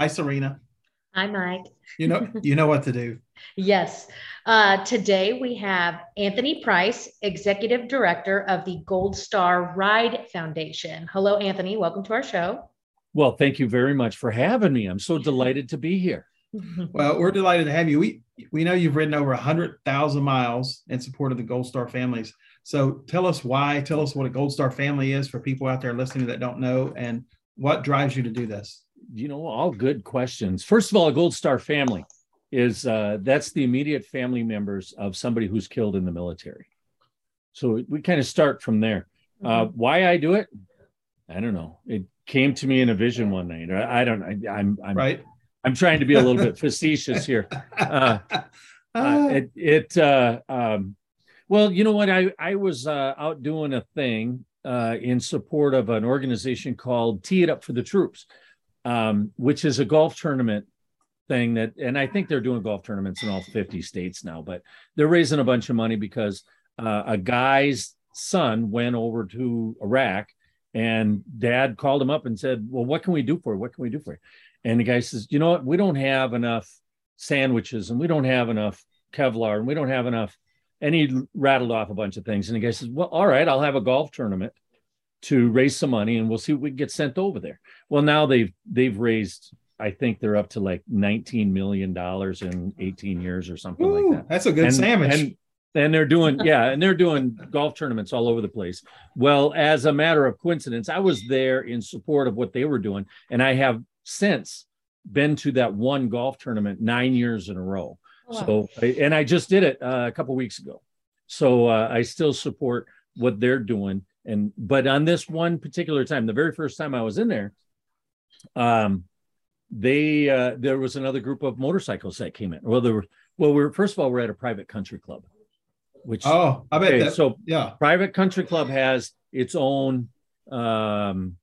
Hi, Serena. Hi, Mike. You know, you know what to do. Yes. Uh, today we have Anthony Price, Executive Director of the Gold Star Ride Foundation. Hello, Anthony. Welcome to our show. Well, thank you very much for having me. I'm so delighted to be here. Well, we're delighted to have you. We we know you've ridden over hundred thousand miles in support of the Gold Star families. So tell us why. Tell us what a Gold Star family is for people out there listening that don't know, and what drives you to do this. You know, all good questions. First of all, a Gold Star family is uh, that's the immediate family members of somebody who's killed in the military. So we kind of start from there. Uh, Mm-hmm. why I do it, I don't know. It came to me in a vision one night. I, don't. I, I'm I'm Right. I'm trying to be a little bit facetious here. Uh, Ah, uh, it it uh, um, well you know what i i was uh, out doing a thing uh, in support of an organization called tee it up for the troops um, which is a golf tournament thing that and i think they're doing golf tournaments in all 50 states now but they're raising a bunch of money because uh, a guy's son went over to iraq and dad called him up and said well what can we do for you what can we do for you and the guy says you know what we don't have enough sandwiches and we don't have enough Kevlar and we don't have enough. And he rattled off a bunch of things. And the guy says, Well, all right, I'll have a golf tournament to raise some money and we'll see what we can get sent over there. Well, now they've they've raised, I think they're up to like 19 million dollars in 18 years or something ooh, like that. That's a good and, sandwich. And, and they're doing, yeah, and they're doing golf tournaments all over the place. Well, as a matter of coincidence, I was there in support of what they were doing. And I have since been to that one golf tournament nine years in a row. So, and I just did it uh, a couple weeks ago. So uh, I still support what they're doing. And but on this one particular time, the very first time I was in there, um, they uh, there was another group of motorcycles that came in. Well, there were well, we're first of all we're at a private country club, which oh, I bet okay, that. so yeah. private country club has its own um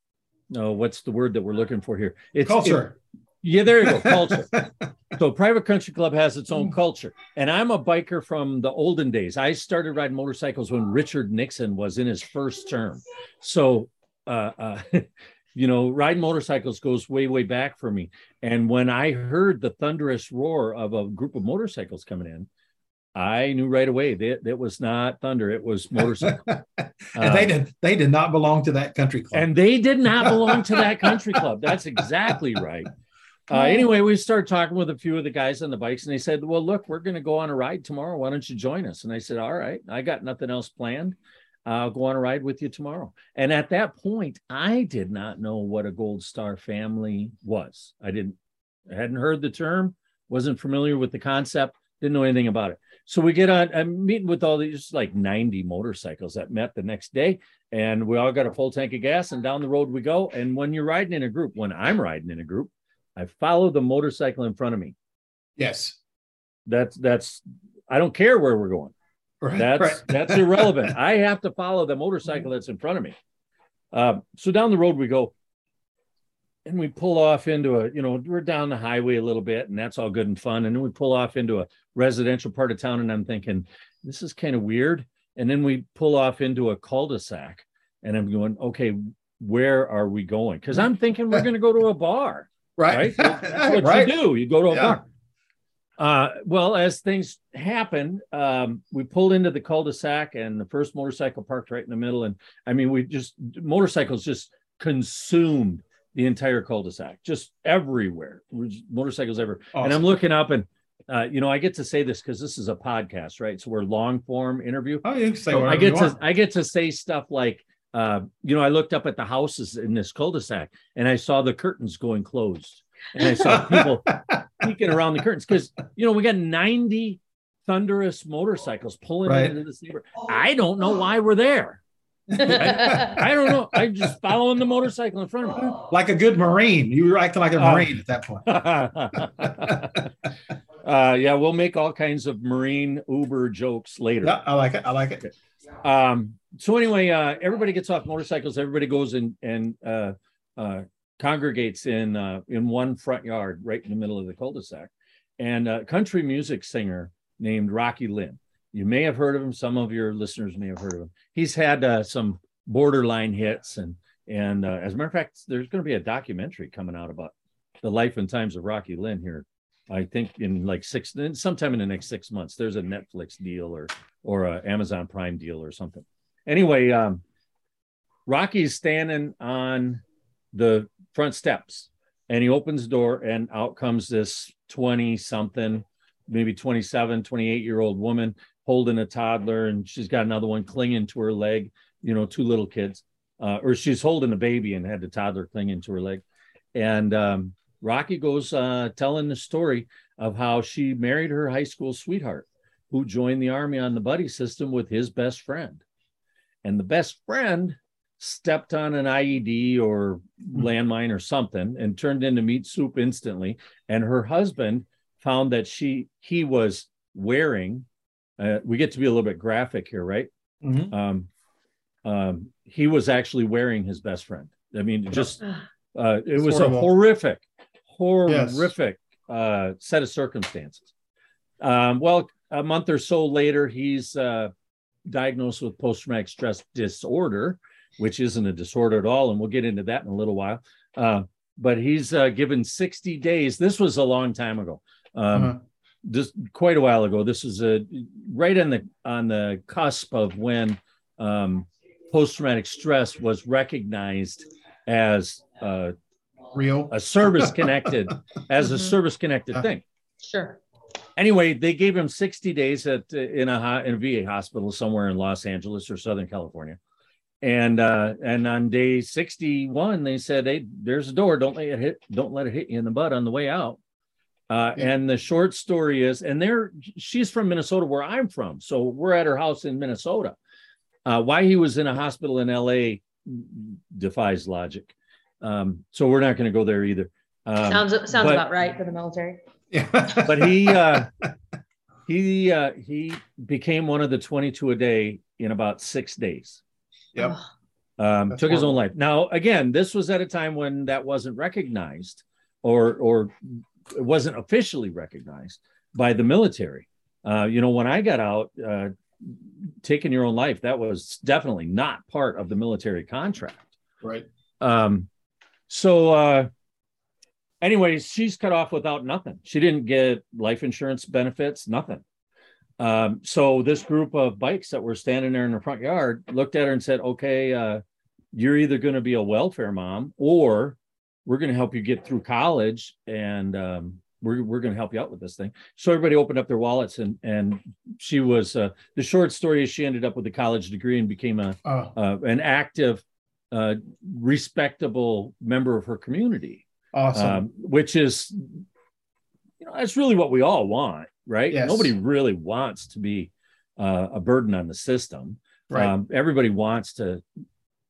no what's the word that we're looking for here it's Culture. Yeah there you go culture so private country club has its own culture and i'm a biker from the olden days i started riding motorcycles when richard nixon was in his first term so uh, uh you know riding motorcycles goes way way back for me and when i heard the thunderous roar of a group of motorcycles coming in i knew right away that it was not thunder it was motorcycle and they did. They did not belong to that country club. and they did not belong to that country club. That's exactly right. Uh, anyway, we started talking with a few of the guys on the bikes, and they said, "Well, look, we're going to go on a ride tomorrow. Why don't you join us?" And I said, "All right, I got nothing else planned. I'll go on a ride with you tomorrow." And at that point, I did not know what a Gold Star family was. I didn't, I hadn't heard the term, wasn't familiar with the concept, didn't know anything about it. So we get on, I'm meeting with all these like 90 motorcycles that met the next day, and we all got a full tank of gas, and down the road we go. And when you're riding in a group, when I'm riding in a group, I follow the motorcycle in front of me. yes. That's that's I don't care where we're going. Right. That's right. that's irrelevant. I have to follow the motorcycle that's in front of me. Um, so down the road we go, and we pull off into a you know we're down the highway a little bit, and that's all good and fun. And then we pull off into a residential part of town, and I'm thinking this is kind of weird. And then we pull off into a cul-de-sac, and I'm going, okay, where are we going? Because I'm thinking we're going to go to a bar right. right? That's what right. you do. You go to a Yeah. bar. Uh, well, as things happen, um, we pulled into the cul-de-sac, and the first motorcycle parked right in the middle. And I mean, we just motorcycles just consumed the entire cul-de-sac, just everywhere. Motorcycles everywhere. And I'm looking up, and uh, you know, I get to say this because this is a podcast, right? So we're long form interview. Oh, you can say So I get to want. I get to say stuff like, uh, you know, I looked up at the houses in this cul-de-sac and I saw the curtains going closed, and I saw people peeking around the curtains because you know we got ninety thunderous motorcycles pulling Right. into this neighborhood. I don't know why we're there. I don't know. I'm just following the motorcycle in front of me. like a good Marine. You were acting like a Uh, Marine at that point. uh, yeah, we'll make all kinds of marine Uber jokes later. Yeah, I like it. I like it. Um, so anyway, uh, everybody gets off motorcycles. Everybody goes and and uh, uh, congregates in uh, in one front yard, right in the middle of the cul-de-sac. And a country music singer named Rocky Lynn. You may have heard of him. Some of your listeners may have heard of him. He's had uh, some borderline hits, and and uh, as a matter of fact, there's going to be a documentary coming out about the life and times of Rocky Lynn here. I think in like six, sometime in the next six months, there's a Netflix deal or or a Amazon Prime deal or something. Anyway, um, Rocky's standing on the front steps and he opens the door and out comes this 20 something, maybe 27, 28 year old woman holding a toddler and she's got another one clinging to her leg, you know, two little kids. Uh, or she's holding a baby and had the toddler clinging to her leg. And um, Rocky goes uh, telling the story of how she married her high school sweetheart who joined the army on the buddy system with his best friend. And the best friend stepped on an IED or hmm. landmine or something and turned into meat soup instantly. And her husband found that she he was wearing. Uh, we get to be a little bit graphic here, right? Mm-hmm. Um, um, he was actually wearing his best friend. I mean, just uh, it was a horrific, horrific yes. uh, set of circumstances. Um, well, a month or so later, he's uh, diagnosed with post traumatic stress disorder, which isn't a disorder at all. And we'll get into that in a little while. Uh, but he's uh, given 60 days. This was a long time ago. Um, uh-huh. Just quite a while ago. This is a right on the on the cusp of when um, post traumatic stress was recognized as uh, real, a service connected, as a mm-hmm. service connected thing. Sure anyway, they gave him 60 days at in a in a VA hospital somewhere in Los Angeles or Southern California. And uh, and on day 61, they said, Hey, there's a door. Don't let it hit, don't let it hit you in the butt on the way out. Uh, and the short story is, and there she's from Minnesota, where I'm from. So we're at her house in Minnesota. Uh, why he was in a hospital in LA defies logic. Um, so we're not going to go there either. Um, sounds sounds but, about right for the military. Yeah. but he uh, he uh, he became one of the 22 a day in about six days. Yep. Um, took horrible. his own life. Now, again, this was at a time when that wasn't recognized, or or wasn't officially recognized by the military. Uh, you know, when I got out, uh, taking your own life, that was definitely not part of the military contract. Right. Um, so uh, anyways, she's cut off without nothing. She didn't get life insurance benefits, nothing. Um, so this group of bikes that were standing there in the front yard looked at her and said, "Okay, uh, you're either going to be a welfare mom, or we're going to help you get through college, and um, we're we're going to help you out with this thing." So everybody opened up their wallets, and and she was uh, the short story is she ended up with a college degree and became a oh. uh, an active, uh, respectable member of her community. Awesome. Um, which is, you know, that's really what we all want, right? Yes. Nobody really wants to be uh, a burden on the system. Right. Um, everybody wants to,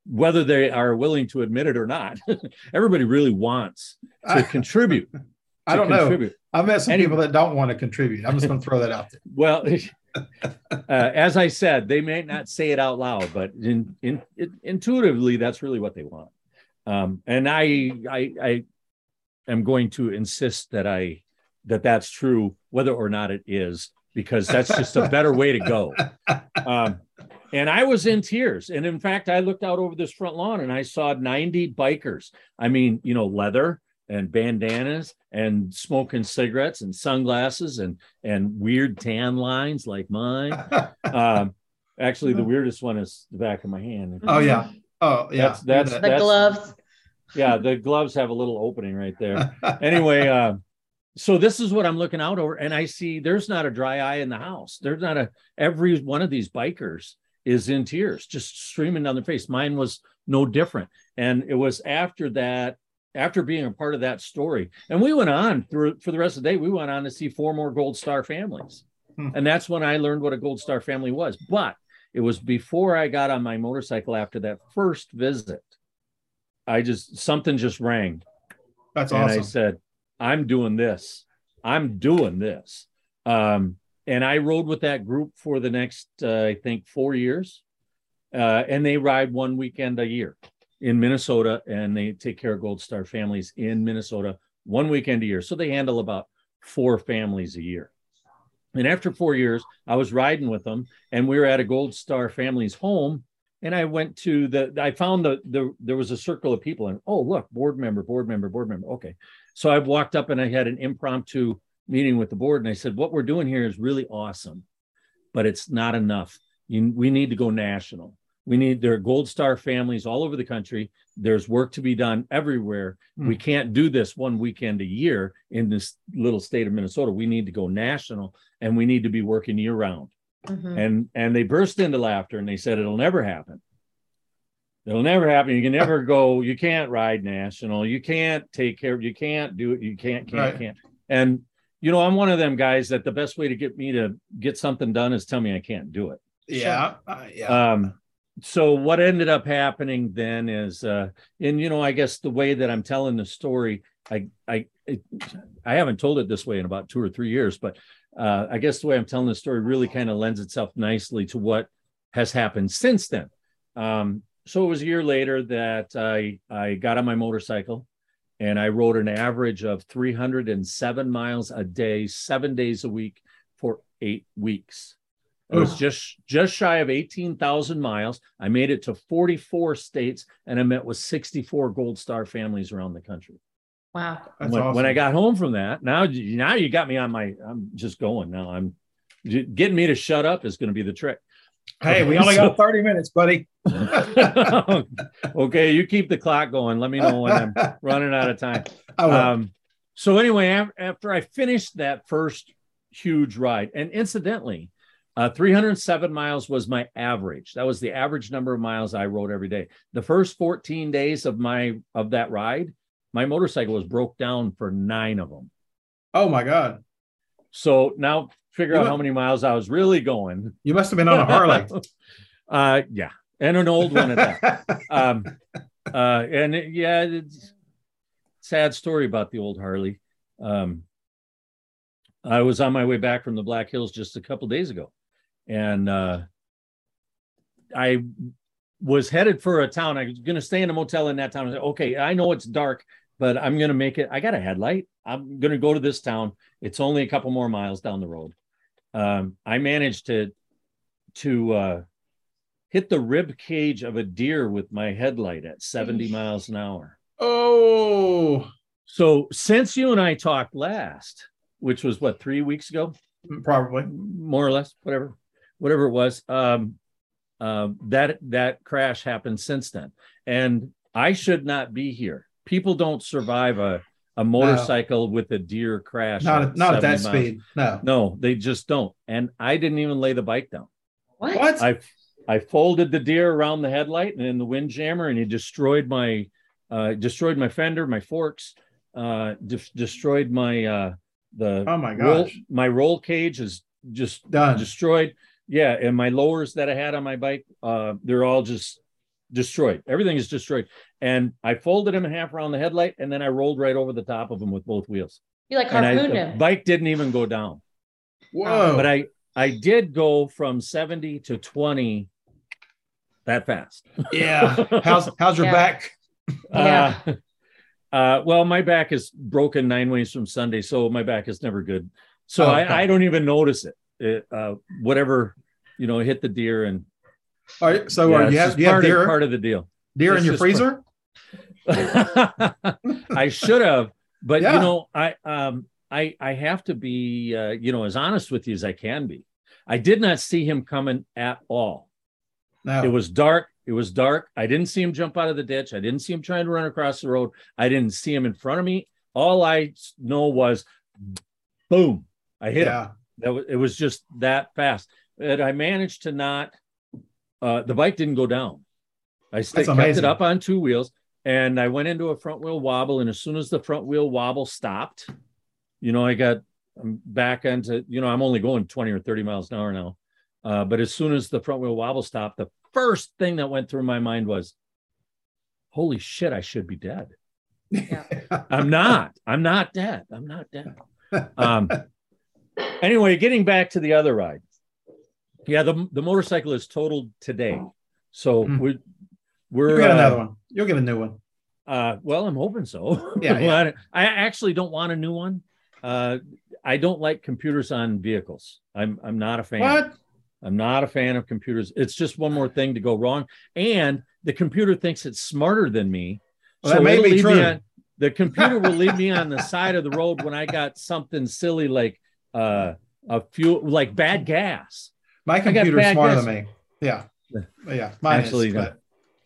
whether they are willing to admit it or not, everybody really wants to contribute. I don't know. I've met some people that don't want to contribute. I'm just going to throw that out there. Well, as I said, they may not say it out loud, but in, in, intuitively, that's really what they want. Um, and I, I, I, am going to insist that I that that's true, whether or not it is, because that's just a better way to go. Um, and I was in tears. And in fact, I looked out over this front lawn and I saw 90 bikers. I mean, you know, leather and bandanas and smoking cigarettes and sunglasses and and weird tan lines like mine. Um, actually, the weirdest one is the back of my hand. Oh yeah. Oh yeah. That's that's, the that's, gloves yeah, the gloves have a little opening right there. Anyway, uh, so this is what I'm looking out over, and I see there's not a dry eye in the house. There's not a every one of these bikers is in tears, just streaming down their face. Mine was no different, and it was after that, after being a part of that story, and we went on through for the rest of the day. We went on to see four more Gold Star families, hmm. and that's when I learned what a Gold Star family was. But it was before I got on my motorcycle after that first visit I just something just rang. That's awesome. And I said, I'm doing this. I'm doing this. Um, and I rode with that group for the next, uh, I think, four years. Uh, and they ride one weekend a year in Minnesota, and they take care of Gold Star families in Minnesota one weekend a year. So they handle about four families a year. And after four years, I was riding with them, and we were at a Gold Star family's home and I went to the, I found the, the, there was a circle of people and, oh, look, board member, board member, board member. Okay. So I walked up and I had an impromptu meeting with the board and I said, what we're doing here is really awesome, but it's not enough. You, we need to go national. We need, there are gold star families all over the country. There's work to be done everywhere. We can't do this one weekend a year in this little state of Minnesota. We need to go national and we need to be working year round Mhm. and and they burst into laughter and they said it'll never happen it'll never happen you can never go you can't ride national you can't take care of you can't do it you can't can't Right. can't and you know i'm one of them guys that the best way to get me to get something done is tell me i can't do it Yeah. uh, yeah. um so what ended up happening then is uh and you know i guess the way that i'm telling the story i i it, i haven't told it this way in about two or three years but uh i guess the way i'm telling the story really kind of lends itself nicely to what has happened since then. Um so it was a year later that i i got on my motorcycle and i rode an average of 307 miles a day seven days a week for eight weeks it was just just shy of 18,000 miles. I made it to 44 states and I met with 64 gold star families around the country. Wow. That's when, awesome. when I got home from that, now now you got me on my I'm just going now. I'm getting me to shut up is going to be the trick. hey, we only got 30 minutes, buddy. okay, you keep the clock going. Let me know when I'm running out of time. Um, so anyway, after I finished that first huge ride, and incidentally, uh, 307 miles was my average. That was the average number of miles I rode every day. The first 14 days of my of that ride, my motorcycle was broke down for nine of them. oh my God. So now figure You out know- how many miles I was really going. You must have been on a Harley. uh, yeah, and an old one at that. um, uh, and it- yeah, it's sad story about the old Harley. Um, I was on my way back from the Black Hills just a couple days ago, and uh, I was headed for a town. I was going to stay in a motel in that town. I said, okay, I know it's dark, but I'm going to make it. I got a headlight. I'm going to go to this town. It's only a couple more miles down the road. Um, I managed to to uh, hit the rib cage of a deer with my headlight at 70 Eesh. miles an hour. oh, So since you and I talked last, which was what three weeks ago, probably. more or less, whatever, whatever it was, um, uh, that that crash happened since then, and I should not be here. People don't survive a a motorcycle with a deer crash. Not, not at that miles. speed. No. No, they just don't. And I didn't even lay the bike down. What? What? I I folded the deer around the headlight and in the wind jammer, and he destroyed my uh, destroyed my fender, my forks, uh, de- destroyed my uh, the oh my roll, my roll cage is just Done. destroyed. Yeah, and my lowers that I had on my bike, uh, they're all just destroyed. Everything is destroyed. And I folded him in half around the headlight, and then I rolled right over the top of him with both wheels. You like And I, harpooned the him. bike didn't even go down Whoa. but I I did go from 70 to 20 that fast. yeah. How's how's your Yeah. back? Yeah. Uh, uh, well, my back is broken nine ways from Sunday, so my back is never good. So Oh, okay. I, I don't even notice it. It uh, whatever, you know, hit the deer and All right. So yeah, uh, you have you have part, of, deer part of the deal. deer in your freezer? I should have, but Yeah. you know, I um I I have to be uh, you know as honest with you as I can be. I did not see him coming at all. No. It was dark. It was dark. I didn't see him jump out of the ditch. I didn't see him trying to run across the road. I didn't see him in front of me. All I know was boom. I hit him. Yeah. That was, it was just that fast. And I managed to not uh the bike didn't go down. I st- kept it up on two wheels and I went into a front wheel wobble. And as soon as the front wheel wobble stopped, you know, I got I'm back into, you know, I'm only going 20 or 30 miles an hour now. Uh, but as soon as the front wheel wobble stopped, the first thing that went through my mind was, holy shit, I should be dead. I'm not. I'm not dead. I'm not dead. Um, anyway, getting back to the other ride. Yeah, the, the motorcycle is totaled today. So Hmm. we're, You'll we're get uh, another one. You'll get a new one. uh, well, I'm hoping so. Yeah, yeah. Well, I, I actually don't want a new one. Uh, I don't like computers on vehicles. I'm I'm not a fan. What? I'm not a fan of computers. It's just one more thing to go wrong. And the computer thinks it's smarter than me. Well, that may be true. on- the computer will leave me on the side of the road when I got something silly like uh, a fuel, like bad gas. My computer's smarter guess. than me. Yeah. Yeah. Mine Actually, is, but-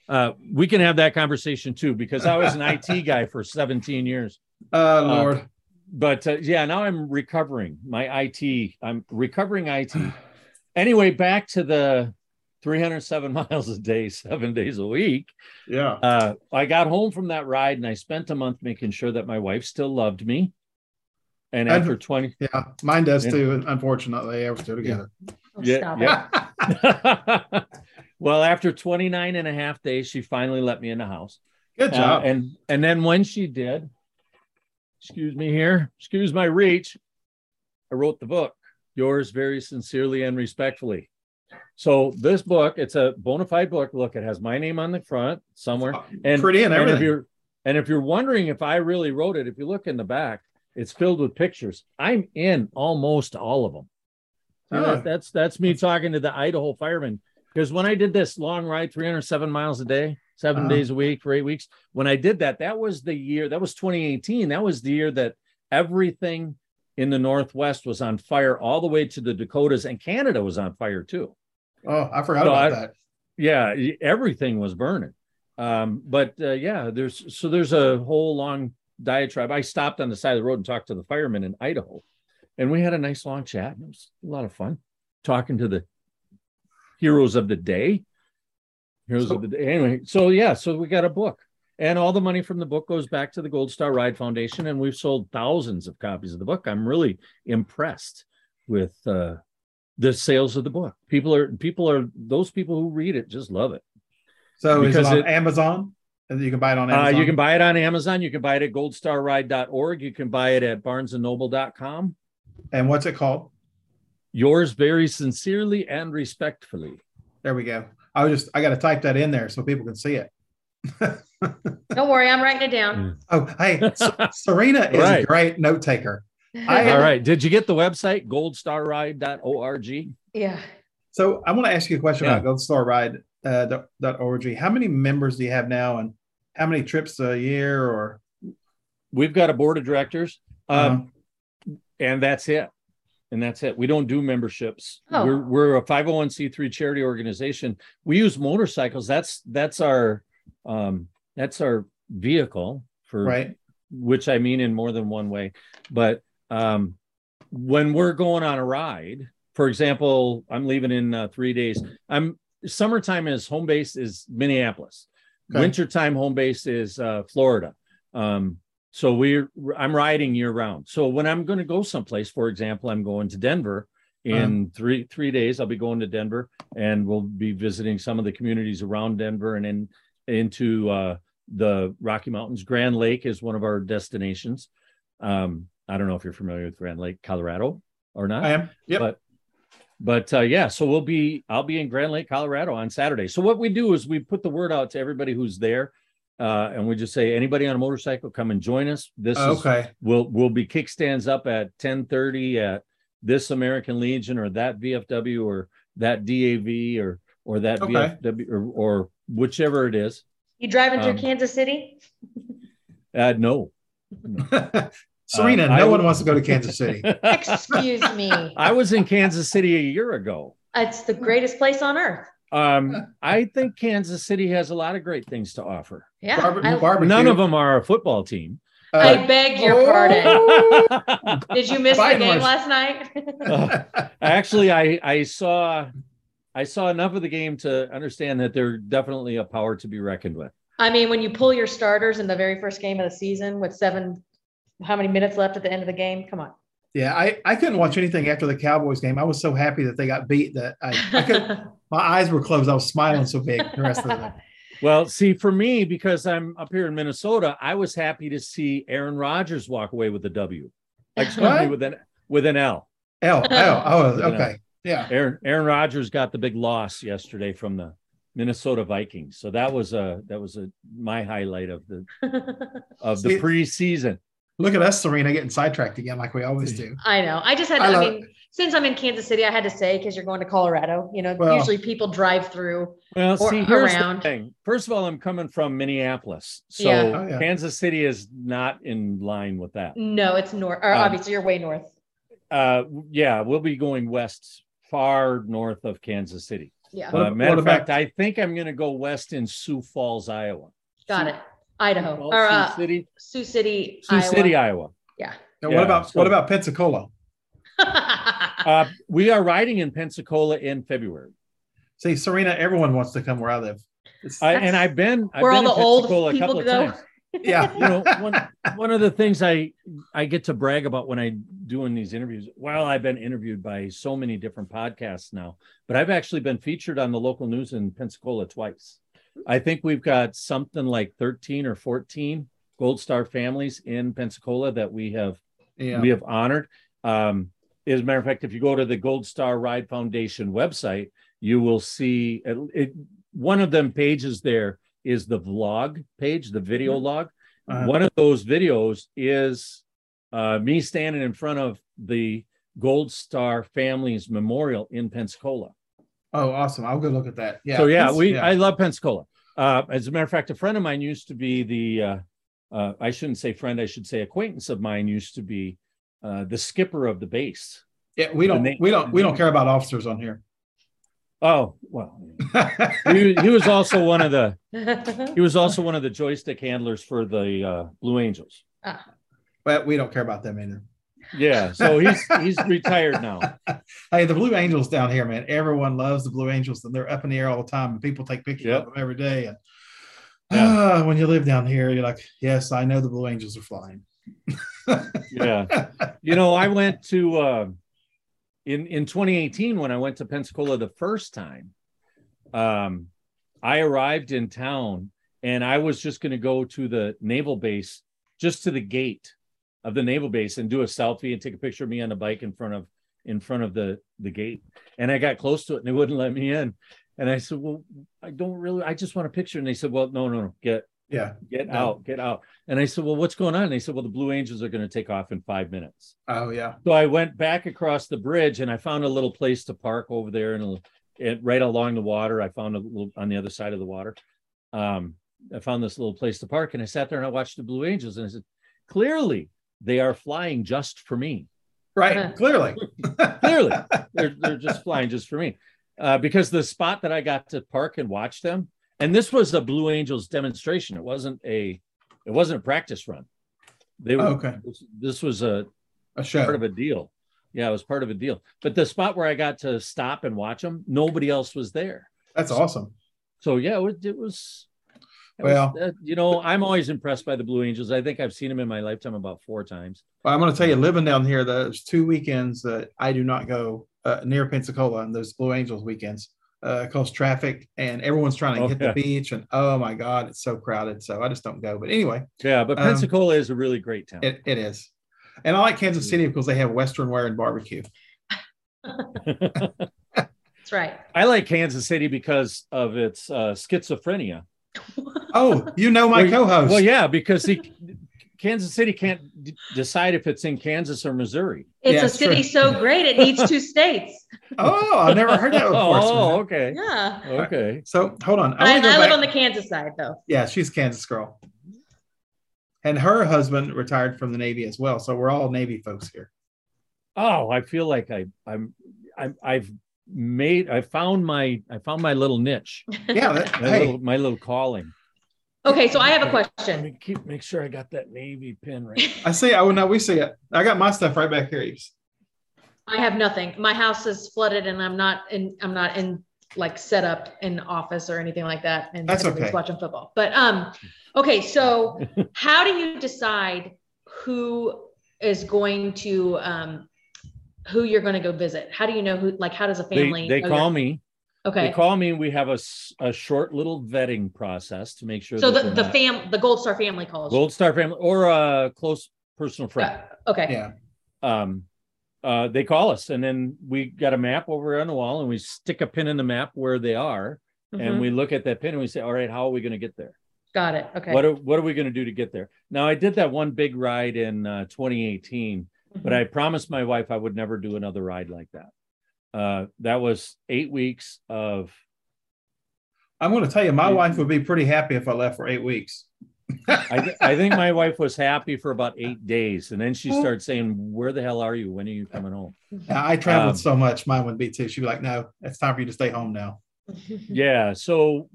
Uh, we can have that conversation too because I was an IT guy for 17 years. Oh, Lord. But uh, yeah, now I'm recovering my IT. I'm recovering IT. Anyway, back to the 307 miles a day, seven days a week. yeah. Uh, I got home from that ride and I spent a month making sure that my wife still loved me. And And- after 20, Yeah. Mine does Yeah. too. Unfortunately, we're still together. Oh, Yeah, stop yeah. well, after 29 and a half days, she finally let me in the house. Good Uh, job. and and then when she did, excuse me here, excuse my reach, I wrote the book, yours very sincerely and respectfully. So this book, it's a bona fide book. Look, it has my name on the front somewhere. And Pretty and and if you're and if you're wondering if I really wrote it, if you look in the back, it's filled with pictures. I'm in almost all of them. Know, Oh. that's that's me talking to the Idaho firemen. Because when I did this long ride, 307 miles a day, 7 Uh-huh. days a week for eight weeks, when I did that, that was the year, that was 2018. That was the year that everything in the Northwest was on fire, all the way to the Dakotas, and Canada was on fire too oh, I forgot So about I- that. yeah everything was burning um but uh, yeah there's so there's a whole long diatribe i stopped on the side of the road and talked to the firemen in idaho and we had a nice long chat and it was a lot of fun talking to the heroes of the day. Heroes So- of the day. Anyway so yeah so we got a book and all the money from the book goes back to the gold star ride foundation and we've sold thousands of copies of the book. I'm really impressed with uh the sales of the book. People are people are those people who read it just love it. So is it because on it- Amazon? And you can buy it on uh, Amazon. you can buy it on Amazon. You can buy it at goldstarride.org. You can buy it at barnesandnoble.com. and what's it called? Yours very sincerely and respectfully. There we go. I was just I got to type that in there so people can see it. Don't worry, I'm writing it down. Oh, hey, S- Serena is a great note taker. I- All right. Did you get the website goldstarride.org? Yeah. So I want to ask you a question Yeah. about Gold Star Ride uh, dot- dot org. How many members do you have now, and how many trips a year? Or We've got a board of directors, um, and that's it. And that's it. We don't do memberships. Oh. We're we're a 501c3 charity organization. We use motorcycles. That's that's our um, that's our vehicle for right? which I mean in more than one way. But um, when we're going on a ride, for example, I'm leaving in uh, three days. I'm summertime is home base is Minneapolis. Okay. Wintertime home base is uh, Florida. Um, so we're I'm riding year round. So when I'm going to go someplace, for example, I'm going to Denver in three three days. I'll be going to Denver, and we'll be visiting some of the communities around Denver and in into uh, the Rocky Mountains. Grand Lake is one of our destinations. Um, I don't know if you're familiar with Grand Lake, Colorado, or not. I am. Yep. But but uh, yeah, so we'll be I'll be in Grand Lake, Colorado on Saturday. So what we do is we put the word out to everybody who's there, uh, and we just say anybody on a motorcycle come and join us. This is okay. we'll we'll be kickstands up at 10:30 at this American Legion or that VFW or that DAV or or that Okay. VFW or, or whichever it is. You driving through Um, Kansas City? Uh, no, Serena, Uh, no I- one wants to go to Kansas City. Excuse me. I was in Kansas City a year ago. It's the greatest place on earth. Um, I think Kansas City has a lot of great things to offer. Yeah. Barbe- I. None of them are a football team. I Uh, beg your Oh. pardon. Did you miss the game words. last night? Uh, Actually, I I saw I saw enough of the game to understand that they're definitely a power to be reckoned with. I mean, when you pull your starters in the very first game of the season with seven, how many minutes left at the end of the game? Come on. yeah, I, I couldn't watch anything after the Cowboys game. I was so happy that they got beat that I, I could my eyes were closed. I was smiling so big the rest of the day. Well, see, for me, because I'm up here in Minnesota, I was happy to see Aaron Rodgers walk away with a W. Excuse me, What? with an with an L. L, oh, oh, oh, L, oh, okay. Yeah. Aaron Aaron Rodgers got the big loss yesterday from the Minnesota Vikings. So that was a that was a my highlight of the of the See- preseason. Look at us, Serena, getting sidetracked again like we always do. I know. I just had, I I, love mean, since I'm in Kansas City, I had to say because you're going to Colorado. You know, Well- usually people drive through. Well, or see, here's around. the thing. First of all, I'm coming from Minneapolis, so Yeah. Oh, yeah. Kansas City is not in line with that. No, it's north. Or Um, obviously, you're way north. Uh, yeah, we'll be going west, far north of Kansas City. Yeah, What Uh, matter of fact, about- I think I'm going to go west in Sioux Falls, Iowa. got it. Idaho Sioux or uh, Sioux City, Sioux City, Sioux Iowa. City, Iowa. Yeah. And Yeah, what about so- what about Pensacola? Uh, we are riding in Pensacola in February. See, Serena, everyone wants to come where I live. I, and I've been I've where been all in the old Pensacola a people couple of go. times. yeah. you know one, one of the things i i get to brag about when i doing these interviews well i've been interviewed by so many different podcasts now but i've actually been featured on the local news in pensacola twice i think we've got something like 13 or 14 gold star families in pensacola that we have Yeah. we have honored um as a matter of fact if you go to the gold star ride foundation website you will see it, it one of them pages there is the vlog page the video log Uh-huh. one of those videos is uh, me standing in front of the Gold Star Families Memorial in Pensacola. Oh, awesome. I'll go look at that. Yeah. so yeah, Pens- we I love Pensacola. Uh, as a matter of fact, a friend of mine used to be the uh, uh, I shouldn't say friend, I should say acquaintance of mine used to be uh, the skipper of the base. yeah, we don't the we don't we don't care about officers on here. Oh well, he, he was also one of the he was also one of the joystick handlers for the uh, Blue Angels. but we don't care about them either. Yeah, so he's he's retired now. Hey, the Blue Angels down here, man. Everyone loves the Blue Angels, and they're up in the air all the time, and people take pictures Yep. of them every day. And Yeah. ah, when you live down here, you're like, yes, I know the Blue Angels are flying. Yeah. you know, I went to uh, in in 2018 when I went to Pensacola the first time. Um, I arrived in town and I was just going to go to the naval base, just to the gate of the naval base, and do a selfie and take a picture of me on a bike in front of in front of the the gate. And I got close to it and they wouldn't let me in. And I said, "Well, I don't really. I just want a picture." And they said, "Well, no, no, no. Get yeah. get No. out, get out." And I said, "Well, what's going on?" And they said, "Well, the Blue Angels are going to take off in five minutes." Oh, yeah. So I went back across the bridge and I found a little place to park over there and it, right along the water. I found a little on the other side of the water. Um, I found this little place to park and I sat there and I watched the Blue Angels and I said, clearly they are flying just for me. Right. Clearly. Clearly they're, they're just flying just for me. Uh, because the spot that I got to park and watch them, and this was a Blue Angels demonstration. It wasn't a, it wasn't a practice run. They were, Okay. this, this was a, A show. part of a deal. Yeah, it was part of a deal. But the spot where I got to stop and watch them, nobody else was there. That's awesome. So yeah, it was. It was it was- Well- uh, you know, I'm always impressed by the Blue Angels. I think I've seen them in my lifetime about four times. Well, I'm going to tell you, living down here, there's two weekends that I do not go uh, near Pensacola, and those Blue Angels weekends uh, cause traffic, and everyone's trying to Oh, hit yeah. the beach, and oh my God, it's so crowded. So I just don't go. But anyway, Yeah, but Um, Pensacola is a really great town. it, it is. And I like Kansas City because they have Western wear and barbecue. That's right. I like Kansas City because of its uh, schizophrenia. Oh, you know my Well, co-host. Well, yeah, because he, Kansas City can't d- decide if it's in Kansas or Missouri. It's Yeah, a it's city true. so great it needs two states. Oh, I've never heard that before. Oh, okay. Yeah. Okay. So hold on. I, wanna I live back- on the Kansas side though. Yeah, she's a Kansas girl. And her husband retired from the Navy as well. So we're all Navy folks here. Oh, I feel like I, I'm, I'm, I've made, I found my, I found my little niche, Yeah. That, my, hey, little, my little calling. Okay, so I have a Let question. me keep, make sure I got that navy pin right. I see. Oh, no, we see it. I got my stuff right back here. Yves. I have nothing. My house is flooded and I'm not in, I'm not in like set up in office or anything like that. And That's everybody's okay. watching football. But um, okay, so how do you decide who is going to um who you're going to go visit? How do you know who like how does a family they know call you're- me, they Okay. call me. We have a, a short little vetting process to make sure. So that the, the fam the Gold Star family calls. Gold Star family or a close personal friend. Uh, okay. Yeah. um, uh, they call us and then we got a map over on the wall and we stick a pin in the map where they are Mhm. and we look at that pin and we say all right how are we going to get there Got it. Okay. what are, what are we going to do to get there now i did that one big ride in uh, 2018 but I promised my wife I would never do another ride like that. Uh, that was eight weeks of. I'm going to tell you, my wife would be pretty happy if I left for eight weeks. I, th- I think my wife was happy for about eight days, and then she started saying, "Where the hell are you? When are you coming home?" I traveled Um, so much, mine would be too. She'd be like, "No, it's time for you to stay home now." yeah so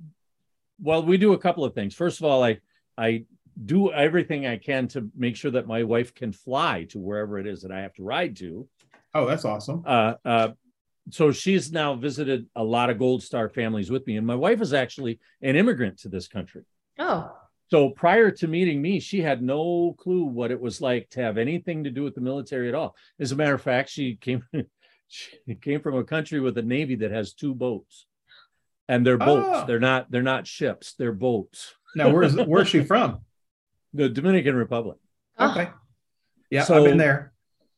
well we do a couple of things first of all i i do everything i can to make sure that my wife can fly to wherever it is that i have to ride to. Oh, that's awesome. uh, uh, so she's now visited a lot of gold star families with me and my wife is actually an immigrant to this country. Oh, so prior to meeting me she had no clue what it was like to have anything to do with the military at all. As a matter of fact she came she came from a country with a navy that has two boats. And they're boats. Oh. they're not they're not ships. They're boats. Now, where's where's she from? the dominican republic Oh, Okay. Yeah, So- I've been there.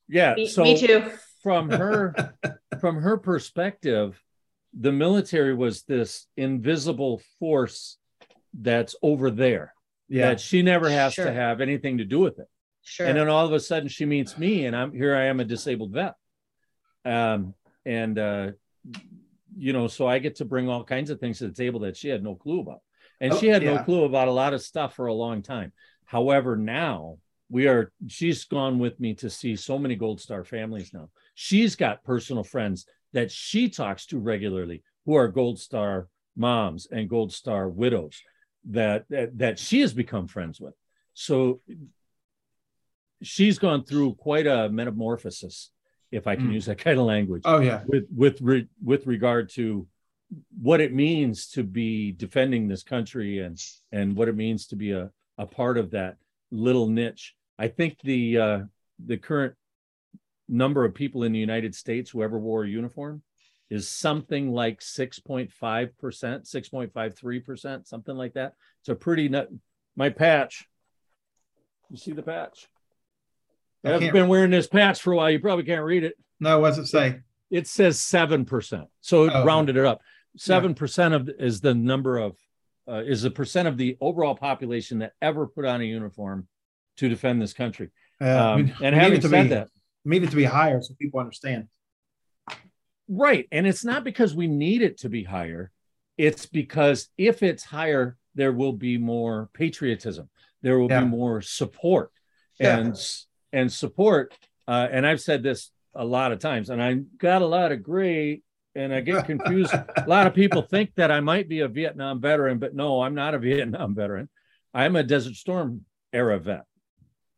yeah me, so me too. from her from her perspective the military was this invisible force that's over there Yeah. that she never has Sure. to have anything to do with it Sure. and then all of a sudden she meets me and i'm here i am a disabled vet um and uh you know so i get to bring all kinds of things to the table that she had no clue about and Oh, she had no clue about a lot of stuff for a long time however now we are she's gone with me to see so many gold star families now she's got personal friends that she talks to regularly who are gold star moms and gold star widows that that, that she has become friends with so she's gone through quite a metamorphosis if i can Mm. use that kind of language oh yeah. with with re, with regard to what it means to be defending this country and and what it means to be a, a part of that little niche i think the uh the current number of people in the united states who ever wore a uniform is something like 6.5% 6.53% something like that it's a pretty nut my patch you see the patch I i've can't- been wearing this patch for a while you probably can't read it No, what's it say? it says seven percent. So it Oh, rounded it up. Seven percent of is the number of uh, is the percent of the overall population that ever put on a uniform to defend this country. Uh, Um, and having it to said be, that, we need it to be higher so people understand. right, and it's not because we need it to be higher. It's because if it's higher, there will be more patriotism. There will Yeah. be more support, Yeah. and and support. Uh, and I've said this a lot of times, and I got a lot of gray, and I get confused a lot of people think that I might be a Vietnam veteran, but no, I'm not a Vietnam veteran. I'm a Desert Storm era vet.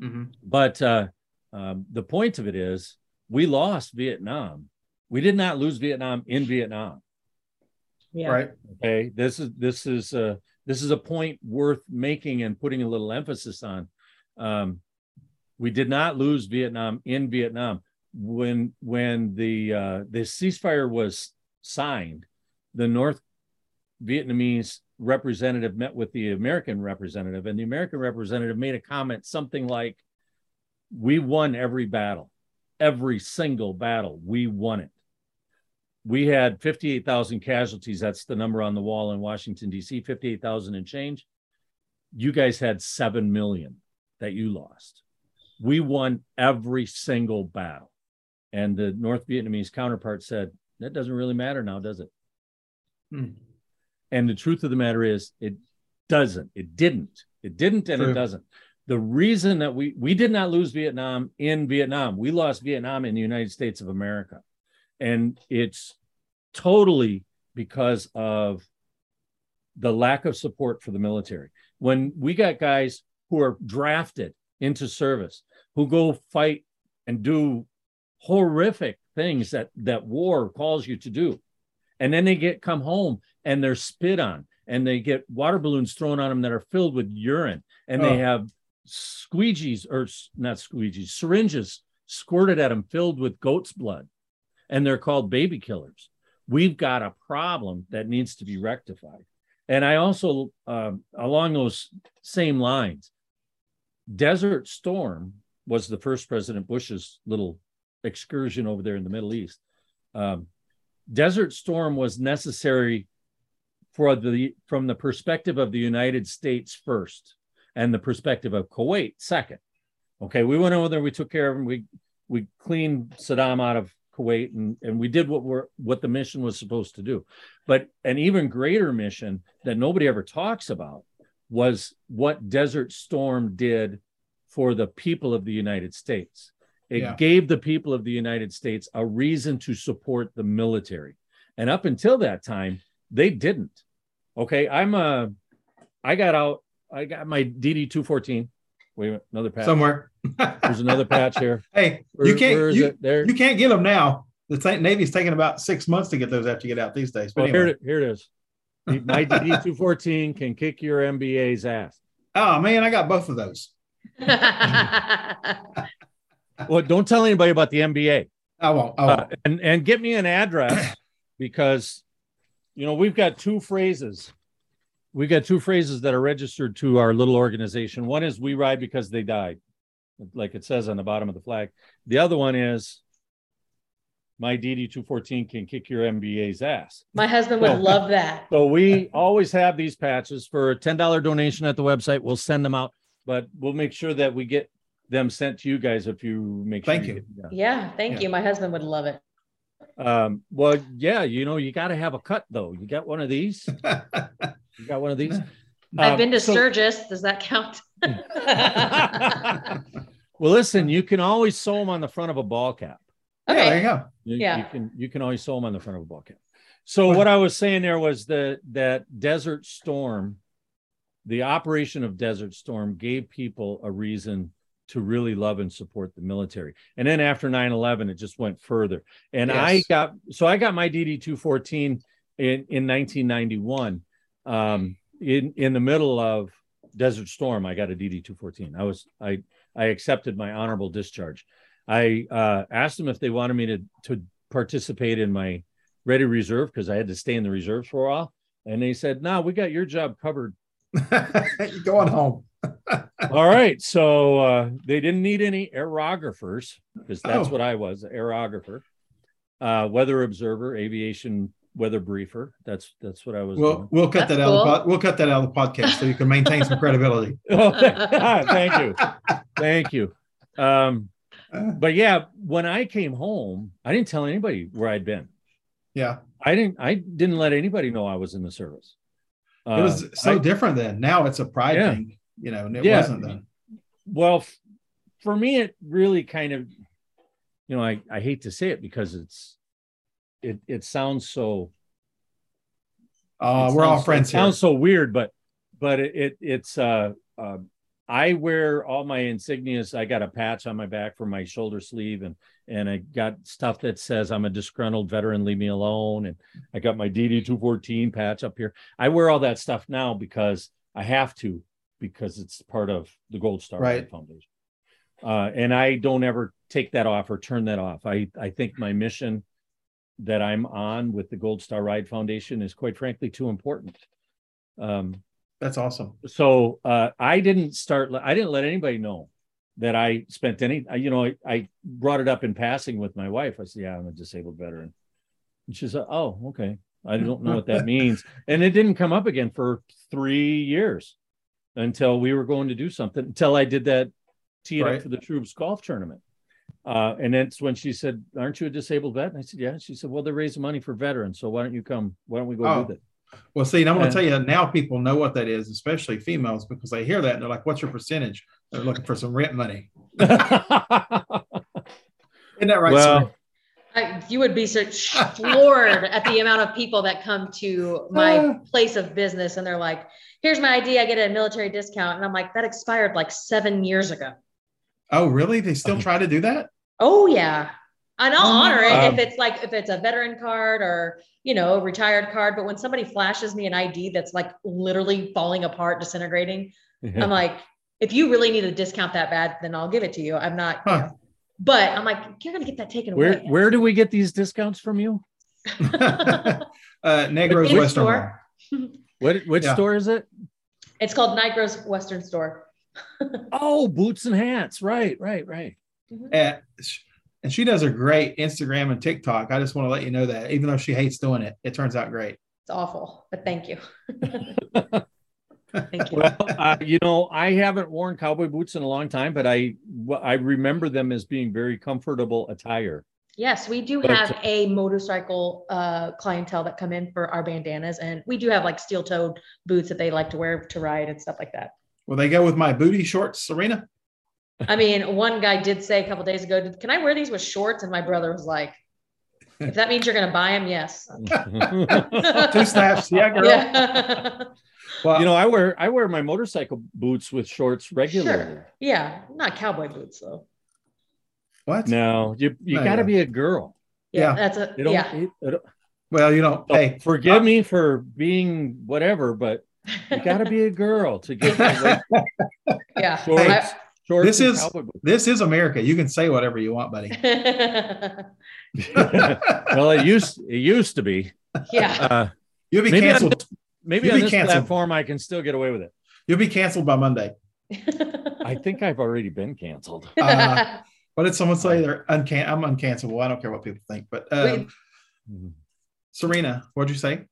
Mhm. But uh, um, the point of it is, we lost Vietnam. We did not lose Vietnam in Vietnam. yeah. Right. Okay, this is this is uh, this is a point worth making and putting a little emphasis on. Um, we did not lose Vietnam in Vietnam when when the uh, the ceasefire was signed. The North Vietnamese representative met with the American representative, and the American representative made a comment something like, "We won every battle, every single battle. We won it." we had 58,000 casualties. That's the number on the wall in Washington, D.C., 58,000 and change. You guys had 7 million that you lost. We won every single battle. And the North Vietnamese counterpart said, That doesn't really matter now, does it? Hmm. And the truth of the matter is, it doesn't. It didn't. It didn't, and True. it doesn't. The reason that we we did not lose Vietnam in Vietnam, we lost Vietnam in the United States of America and it's totally because of the lack of support for the military. When we got guys who are drafted into service, who go fight and do horrific things that that war calls you to do, and then they get come home and they're spit on, and they get water balloons thrown on them that are filled with urine, and they Oh. have squeegees or not squeegees, syringes squirted at them filled with goat's blood and they're called baby killers. We've got a problem that needs to be rectified. And I also, um, along those same lines, Desert Storm was the first President Bush's little excursion over there in the Middle East. Um, Desert Storm was necessary for the from the perspective of the United States first, and the perspective of Kuwait second. Okay, we went over there, we took care of them, we we cleaned Saddam out of Kuwait and, and we did what we're what the mission was supposed to do. But an even greater mission that nobody ever talks about was what Desert Storm did for the people of the United States. It yeah. gave the people of the United States a reason to support the military. And up until that time, they didn't. Okay, I'm a I got out, I got my DD 214. Wait, another patch. Somewhere. There's another patch here. Hey, where, you can't you, there? you can't get them now. The Navy's taking about six months to get those after you get out these days. But well, anyway. here, here it is. My DD 214 can kick your MBA's ass. Oh man, I got both of those. well, don't tell anybody about the MBA. I won't. I won't. Uh, and and get me an address because you know we've got two phrases. We've got two phrases that are registered to our little organization. One is "We ride because they died," like it says on the bottom of the flag. The other one is my DD 214 can kick your MBA's ass. My husband would so, love that. So we always have these patches for a $10 donation at the website. We'll send them out, but we'll make sure that we get them sent to you guys if you make thank sure you. you yeah, thank yeah. you. My husband would love it. Um, well, yeah, you know, you got to have a cut though. You got one of these. you got one of these. I've um, been to so, Sturgis. Does that count? well, listen, you can always sew them on the front of a ball cap. Okay. Yeah, there you go. You, yeah. You can you can always sew them on the front of a ball cap. So what I was saying there was that that Desert Storm, the operation of Desert Storm gave people a reason to really love and support the military. And then after 9-11, it just went further. And yes. I got so I got my DD 214 in, in 1991. Um, in in the middle of Desert Storm, I got a DD 214. I was I I accepted my honorable discharge. I uh, asked them if they wanted me to to participate in my ready reserve because I had to stay in the reserves for a while, and they said, "No, we got your job covered. You're going home." All right. So uh, they didn't need any aerographers because that's oh. what I was, aerographer, uh, weather observer, aviation weather briefer. That's that's what I was. Well, doing. we'll cut that's that cool. out. Of we'll cut that out of the podcast so you can maintain some credibility. oh, thank you, thank you. Um, but yeah, when I came home, I didn't tell anybody where I'd been. Yeah, I didn't. I didn't let anybody know I was in the service. It was uh, so I, different then. Now it's a pride yeah. thing you know, and it yeah. wasn't then. Well, for me, it really kind of, you know, I, I hate to say it because it's, it, it sounds so. Uh, we're all friends. So, sounds so weird, but, but it, it it's, uh, uh, I wear all my insignias. I got a patch on my back for my shoulder sleeve, and and I got stuff that says I'm a disgruntled veteran, leave me alone. And I got my DD 214 patch up here. I wear all that stuff now because I have to because it's part of the Gold Star right. Foundation. Uh, and I don't ever take that off or turn that off. I, I think my mission that I'm on with the Gold Star Ride Foundation is quite frankly too important. Um, That's awesome. So uh, I didn't start, I didn't let anybody know that I spent any, you know, I, I, brought it up in passing with my wife. I said, yeah, I'm a disabled veteran. And she said, oh, okay. I don't know what that means. And it didn't come up again for three years until we were going to do something until I did that tee it right. up for the troops golf tournament. Uh, and that's when she said, "Aren't you a disabled vet?" And I said, "Yeah." She said, "Well, they're raising money for veterans, so why don't you come? Why don't we go oh. do that?" Well, see, and I'm going to tell you now. People know what that is, especially females, because they hear that and they're like, "What's your percentage?" They're looking for some rent money. Isn't that right? Well, I, you would be such floored at the amount of people that come to my place of business and they're like, here's my ID. I get a military discount. And I'm like, that expired like seven years ago. Oh, really? They still try to do that? Oh, yeah. And I'll oh, honor it um, if it's like, if it's a veteran card or, you know, a retired card. But when somebody flashes me an ID that's like literally falling apart, disintegrating, yeah. I'm like, if you really need a discount that bad, then I'll give it to you. I'm not, huh. you know, but I'm like, you're going to get that taken where, away. Where do we get these discounts from you? uh, Nigro's Western what which yeah. store is it? It's called Nigro's Western Store. oh, boots and hats. Right, right, right. Mm-hmm. And, and she does a great Instagram and TikTok. I just want to let you know that even though she hates doing it, it turns out great. It's awful, but thank you. Thank you. Well, uh, you know, I haven't worn cowboy boots in a long time, but I I remember them as being very comfortable attire. Yes, we do But- have a motorcycle uh, clientele that come in for our bandanas, and we do have like steel-toed boots that they like to wear to ride and stuff like that. Will they go with my booty shorts, Serena? I mean, one guy did say a couple days ago, "Can I wear these with shorts?" And my brother was like, "If that means you're going to buy them, yes." Two snaps. Yeah, girl. Yeah. Well, you know, I wear I wear my motorcycle boots with shorts regularly. Sure. Yeah, not cowboy boots though. what? No, you you No, got to yeah. be a girl. Yeah, Yeah. that's a You don't, yeah. it- it- Well, you know, oh, hey, forgive me for being whatever, but you got to be a girl to get yeah. shorts. I- shorts This is- this is America. You can say whatever you want, buddy. well, it used it used to be. yeah. Uh, You'll be maybe on canceled. this, maybe You'll on be this canceled. platform I can still get away with it. You'll be canceled by Monday. I think I've already been canceled. Uh, What did someone say? They're uncan. I'm uncancelable. I don't care what people think. But um, We- Serena, what'd you say?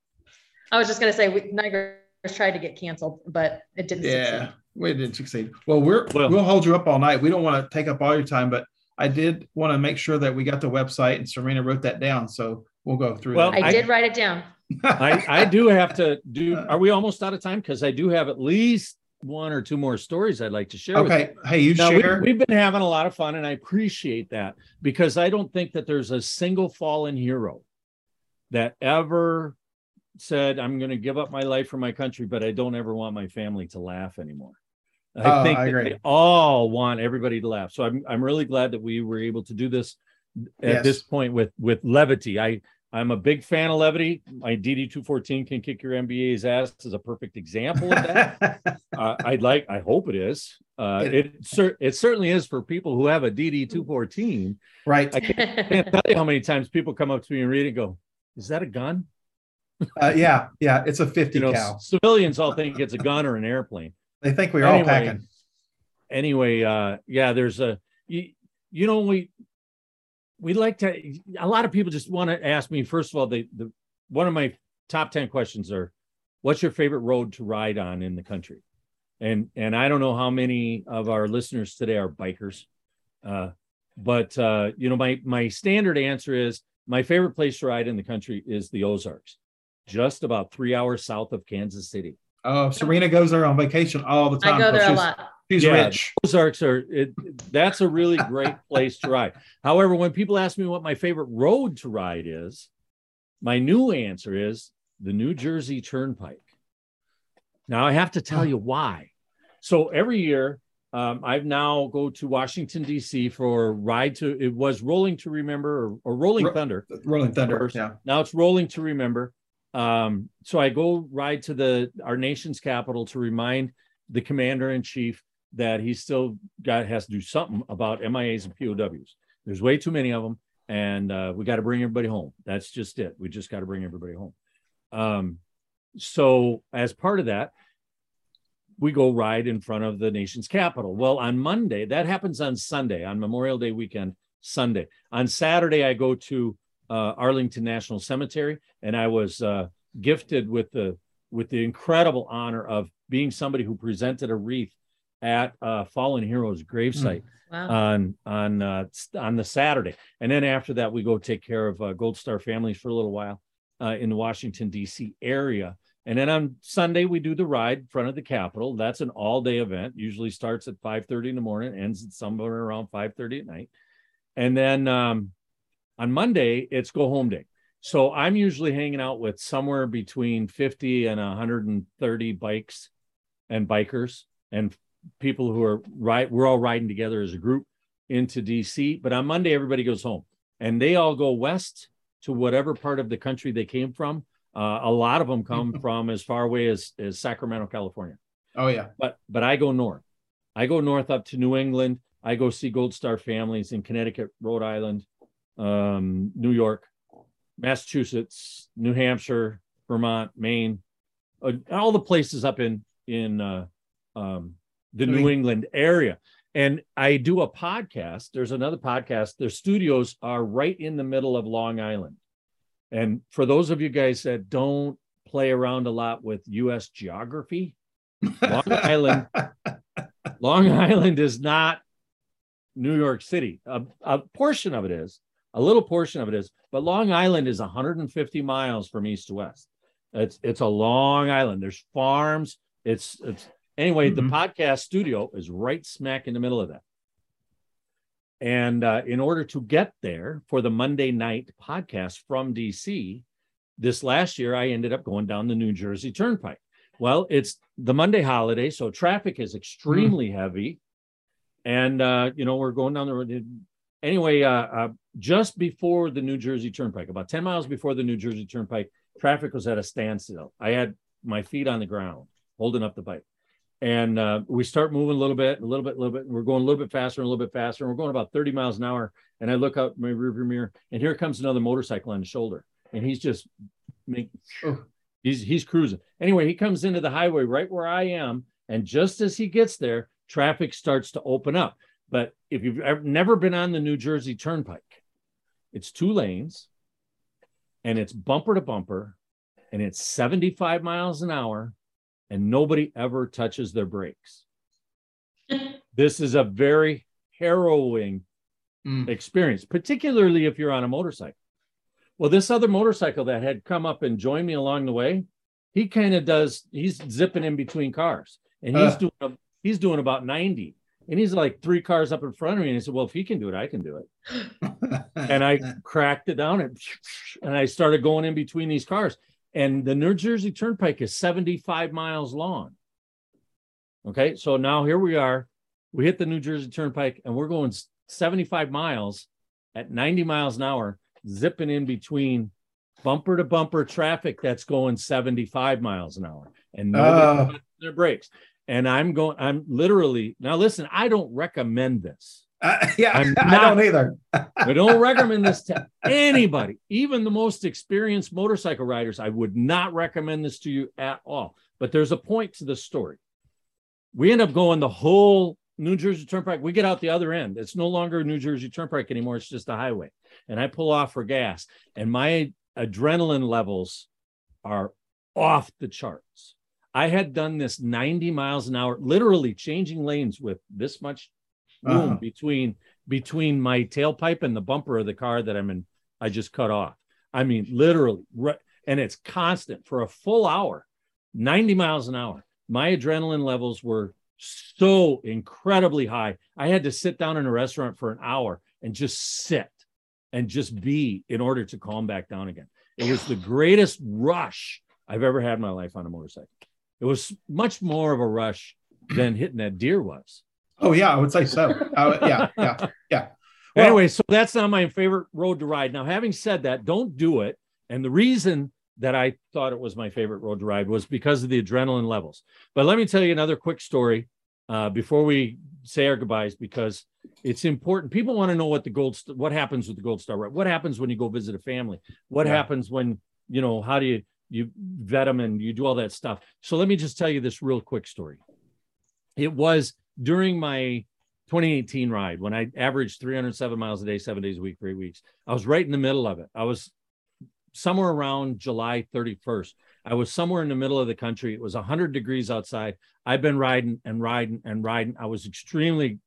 I was just gonna say we, Niagara's tried to get canceled, but it didn't Yeah, succeed. we didn't succeed. Well, we're Well- we'll hold you up all night. We don't want to take up all your time, but I did want to make sure that we got the website and Serena wrote that down. So we'll go through. Well, that. I, I- did write it down. I, I do have to do. Uh. Are we almost out of time? Because I do have at least one or two more stories I'd like to share. okay. Hey, you Now, share. we've been having a lot of fun, and I appreciate that because I don't think that there's a single fallen hero that ever said, I'm going to give up my life for my country, but I don't ever want my family to laugh anymore. I Oh, think I they all want everybody to laugh. So I'm, I'm really glad that we were able to do this at Yes. this point with, with levity. I, I'm a big fan of levity. My DD214 can kick your MBA's ass is a perfect example of that uh, I'd like, I hope it is. Uh, It- it cer- it certainly is for people who have a DD two fourteen. right. I can't tell you how many times people come up to me and read it and go, "Is that a gun?" Uh, yeah, yeah. It's a 50 You know, cal. civilians all think it's a gun or an airplane. They think we're all packing. Anyway, uh, yeah, there's a you, you know we we like to. A lot of people just want to ask me. First of all, they the one of my top ten questions are, "What's your favorite road to ride on in the country?" and and I don't know how many of our listeners today are bikers, uh, but uh, you know my my standard answer is my favorite place to ride in the country is the Ozarks, just about three hours south of Kansas City. Oh, Serena goes there on vacation all the time. I go there a she's, lot. She's Yeah. rich. Ozarks are it, that's a really great place to ride. However, when people ask me what my favorite road to ride is, my new answer is the New Jersey Turnpike. Now I have to tell you why. So every year, um, I've now go to Washington D.C. for ride to. It was Rolling to Remember or, or Rolling Ro- Thunder. Rolling Thunder. First. Yeah. Now it's Rolling to Remember. Um, so I go ride to the our nation's capital to remind the commander in chief that he still got has to do something about MIAs and POWs. There's way too many of them, and uh, we got to bring everybody home. That's just it. We just got to bring everybody home. Um, so as part of that, we go ride in front of the nation's capital. Well, on Monday, that happens on Sunday, on Memorial Day weekend, Sunday. On Saturday, I go to uh, Arlington National Cemetery, and I was uh, gifted with the with the incredible honor of being somebody who presented a wreath at uh, Fallen Heroes gravesite Wow. on on uh, on the Saturday, and then after that we go take care of uh, Gold Star families for a little while uh, in the Washington D.C. area, and then on Sunday we do the ride in front of the Capitol. That's an all day event. Usually starts at five thirty in the morning, ends at somewhere around five thirty at night, and then um, on Monday it's go home day. So I'm usually hanging out with somewhere between fifty and hundred and thirty bikes and bikers and people who are right we're all riding together as a group into dc but on monday everybody goes home and they all go west to whatever part of the country they came from. Uh, a lot of them come from as far away as, as sacramento california. Oh yeah. but but i go north. I go north up to new england. I go see gold star families in connecticut rhode island um, new york massachusetts new hampshire vermont maine uh, all the places up in in uh, um, the New New England area. And I do a podcast. There's another podcast. Their studios are right in the middle of Long Island. And for those of you guys that don't play around a lot with US geography, Long Island, Long Island is not New York City. A, a, portion of it is, a little portion of it is, but Long Island is 150 miles from east to west. It's it's a long island. There's farms. It's it's anyway. Mm-hmm. The podcast studio is right smack in the middle of that. And uh, in order to get there for the Monday night podcast from DC, this last year I ended up going down the New Jersey Turnpike. Well, it's the Monday holiday, so traffic is extremely mm. heavy, and uh, you know we're going down the road. Anyway, uh, uh, just before the New Jersey Turnpike, about ten miles before the New Jersey Turnpike, traffic was at a standstill. I had my feet on the ground, holding up the bike, and uh, we start moving a little bit, a little bit, a little bit. And We're going a little bit faster, and a little bit faster. And we're going about thirty miles an hour. And I look out my rearview mirror, and here comes another motorcycle on the shoulder, and he's just make, oh. he's he's cruising. Anyway, he comes into the highway right where I am, and just as he gets there, traffic starts to open up. But if you've ever, never been on the New Jersey Turnpike, it's two lanes, and it's bumper to bumper, and it's 75 miles an hour and nobody ever touches their brakes. this is a very harrowing mm. experience, particularly if you're on a motorcycle. Well, this other motorcycle that had come up and joined me along the way, he kind of does, he's zipping in between cars and he's uh. doing a, he's doing about 90. And he's like three cars up in front of me. And he said, Well, if he can do it, I can do it. and I cracked it down and, and I started going in between these cars and the New Jersey Turnpike is 75 miles long. Okay, so now here we are. We hit the New Jersey Turnpike and we're going 75 miles at 90 miles an hour, zipping in between bumper to bumper traffic that's going 75 miles an hour and nobody uh, their brakes. And I'm going, I'm literally now listen, I don't recommend this. Uh, yeah, not, I don't either. I don't recommend this to anybody, even the most experienced motorcycle riders. I would not recommend this to you at all. But there's a point to the story. We end up going the whole New Jersey Turnpike. We get out the other end. It's no longer New Jersey Turnpike anymore. It's just a highway. And I pull off for gas, and my adrenaline levels are off the charts. I had done this 90 miles an hour, literally changing lanes with this much room uh-huh. between between my tailpipe and the bumper of the car that I'm in. I just cut off. I mean, literally, and it's constant for a full hour, 90 miles an hour. My adrenaline levels were so incredibly high. I had to sit down in a restaurant for an hour and just sit and just be in order to calm back down again. It was the greatest rush I've ever had in my life on a motorcycle. It was much more of a rush than hitting that deer was. Oh yeah, I would say so. Uh, yeah, yeah, yeah. Well, anyway, so that's not my favorite road to ride. Now, having said that, don't do it. And the reason that I thought it was my favorite road to ride was because of the adrenaline levels. But let me tell you another quick story uh, before we say our goodbyes, because it's important. People want to know what the gold, what happens with the gold star ride. What happens when you go visit a family? What yeah. happens when you know how do you you vet them and you do all that stuff? So let me just tell you this real quick story. It was during my 2018 ride when I averaged 307 miles a day, seven days a week for eight weeks. I was right in the middle of it. I was somewhere around July 31st. I was somewhere in the middle of the country. It was 100 degrees outside. I've been riding and riding and riding. I was extremely,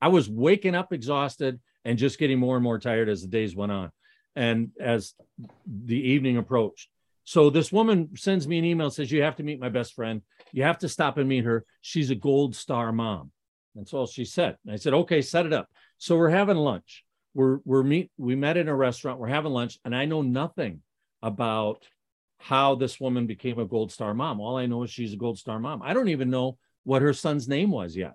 I was waking up exhausted and just getting more and more tired as the days went on and as the evening approached. So this woman sends me an email says you have to meet my best friend. You have to stop and meet her. She's a gold star mom. That's all she said. And I said, okay, set it up. So we're having lunch. We're we're meet we met in a restaurant. We're having lunch, and I know nothing about how this woman became a gold star mom. All I know is she's a gold star mom. I don't even know what her son's name was yet.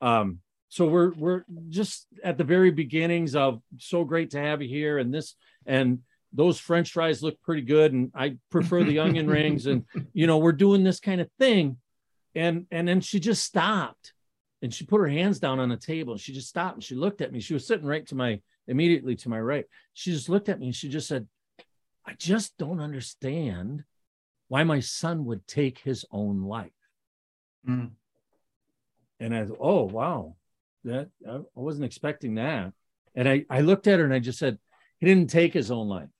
Um, so we're we're just at the very beginnings of so great to have you here, and this and those french fries look pretty good and i prefer the onion rings and you know we're doing this kind of thing. And and then she just stopped and she put her hands down on the table and she just stopped and she looked at me. She was sitting right to my immediately to my right. She just looked at me and she just said i just don't understand why my son would take his own life. Mm. and i thought oh wow. That i wasn't expecting that. And i i looked at her and i just said he didn't take his own life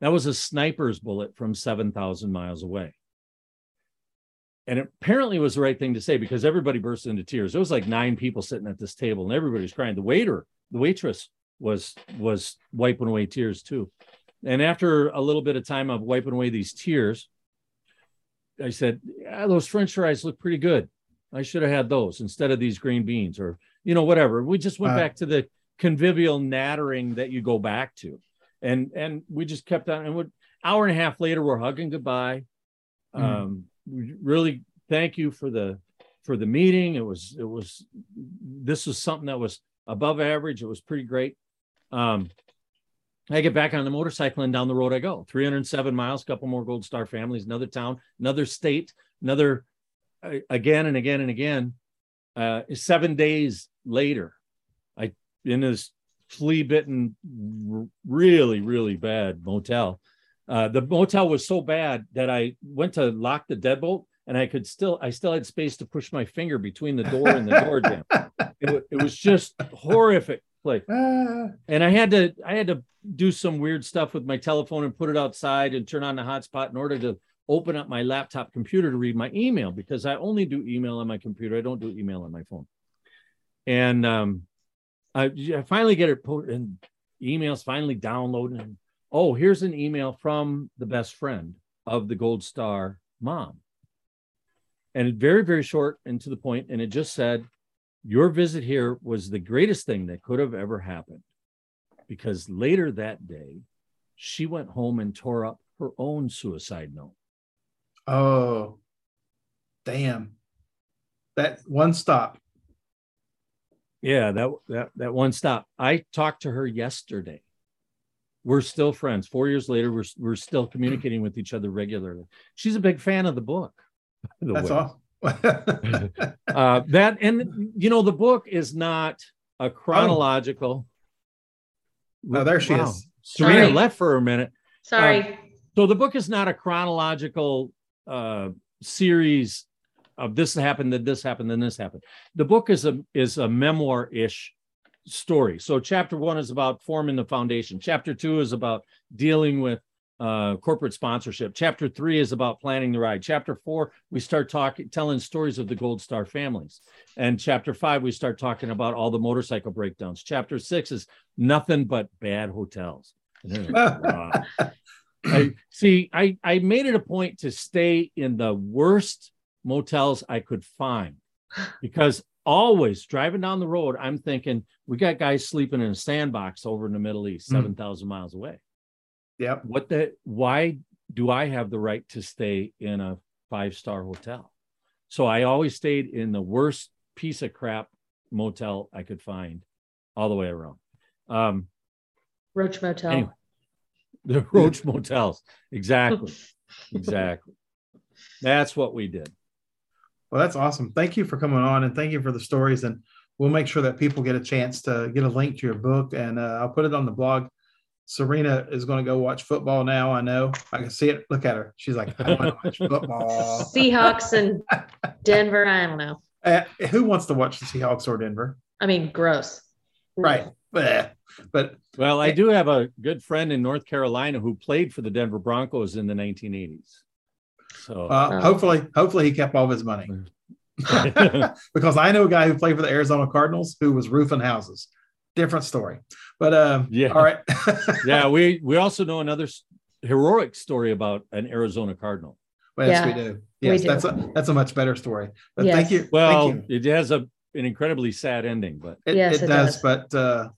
that was a sniper's bullet from 7,000 miles away. and it apparently was the right thing to say because everybody burst into tears. There was like nine people sitting at this table, and everybody was crying. The waiter, the waitress, was was wiping away tears too. And after a little bit of time of wiping away these tears, I said, yeah, "Those French fries look pretty good. I should have had those instead of these green beans, or you know, whatever." We just went uh, back to the convivial nattering that you go back to, and and we just kept on. And would hour and a half later, we're hugging goodbye. Mm. Um, really thank you for the for the meeting. It was it was this was something that was above average. It was pretty great. Um, I get back on the motorcycle and down the road I go. 307 miles, couple more Gold Star families, another town, another state, another uh, again and again and again. Uh, seven days later, I in this flea bitten, really really bad motel. Uh, the motel was so bad that I went to lock the deadbolt and I could still, I still had space to push my finger between the door and the door jamb. It, it, was just horrific place. And I had to, I had to do some weird stuff with my telephone and put it outside and turn on the hotspot in order to open up my laptop computer to read my email because I only do email on my computer. I don't do email on my phone. And um, I, I finally get it put in emails finally downloading oh, here's an email from the best friend of the Gold Star mom. And very, very short and to the point. And it just said, Your visit here was the greatest thing that could have ever happened. Because later that day, she went home and tore up her own suicide note. Oh, damn. That one stop. Yeah, that that that one stop. I talked to her yesterday we're still friends. Four years later, we're we're still communicating with each other regularly. She's a big fan of the book. The That's all. uh, that and you know the book is not a chronological. Oh, there she wow. is. Serena Sorry. left for a minute. Sorry. Uh, so the book is not a chronological uh, series of this happened, then this happened, then this happened. The book is a is a memoir ish story. So chapter one is about forming the foundation. Chapter two is about dealing with uh, corporate sponsorship. Chapter three is about planning the ride. Chapter four, we start talking, telling stories of the Gold Star families. And chapter five, we start talking about all the motorcycle breakdowns. Chapter six is nothing but bad hotels. I see. I I made it a point to stay in the worst motels I could find because always driving down the road, I'm thinking we got guys sleeping in a sandbox over in the Middle East, mm. 7,000 miles away. Yep. What the, why do I have the right to stay in a five star hotel? So I always stayed in the worst piece of crap motel I could find all the way around. Um, Roach Motel. Anyway, the Roach Motels. Exactly. exactly. That's what we did. Well, that's awesome. Thank you for coming on and thank you for the stories. And we'll make sure that people get a chance to get a link to your book and uh, I'll put it on the blog. Serena is going to go watch football now. I know. I can see it. Look at her. She's like, I want to watch football. Seahawks and Denver. I don't know. Uh, who wants to watch the Seahawks or Denver? I mean, gross. Right. But, but well, I do have a good friend in North Carolina who played for the Denver Broncos in the 1980s. So uh, hopefully, hopefully he kept all of his money. because I know a guy who played for the Arizona Cardinals who was roofing houses. Different story, but um, yeah. All right. yeah, we we also know another heroic story about an Arizona Cardinal. Well, yes, yeah, we do. Yes, we do. that's a that's a much better story. But yes. thank you. Well, thank you. it has a an incredibly sad ending, but it, yes, it, it does, does. But uh,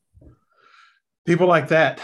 people like that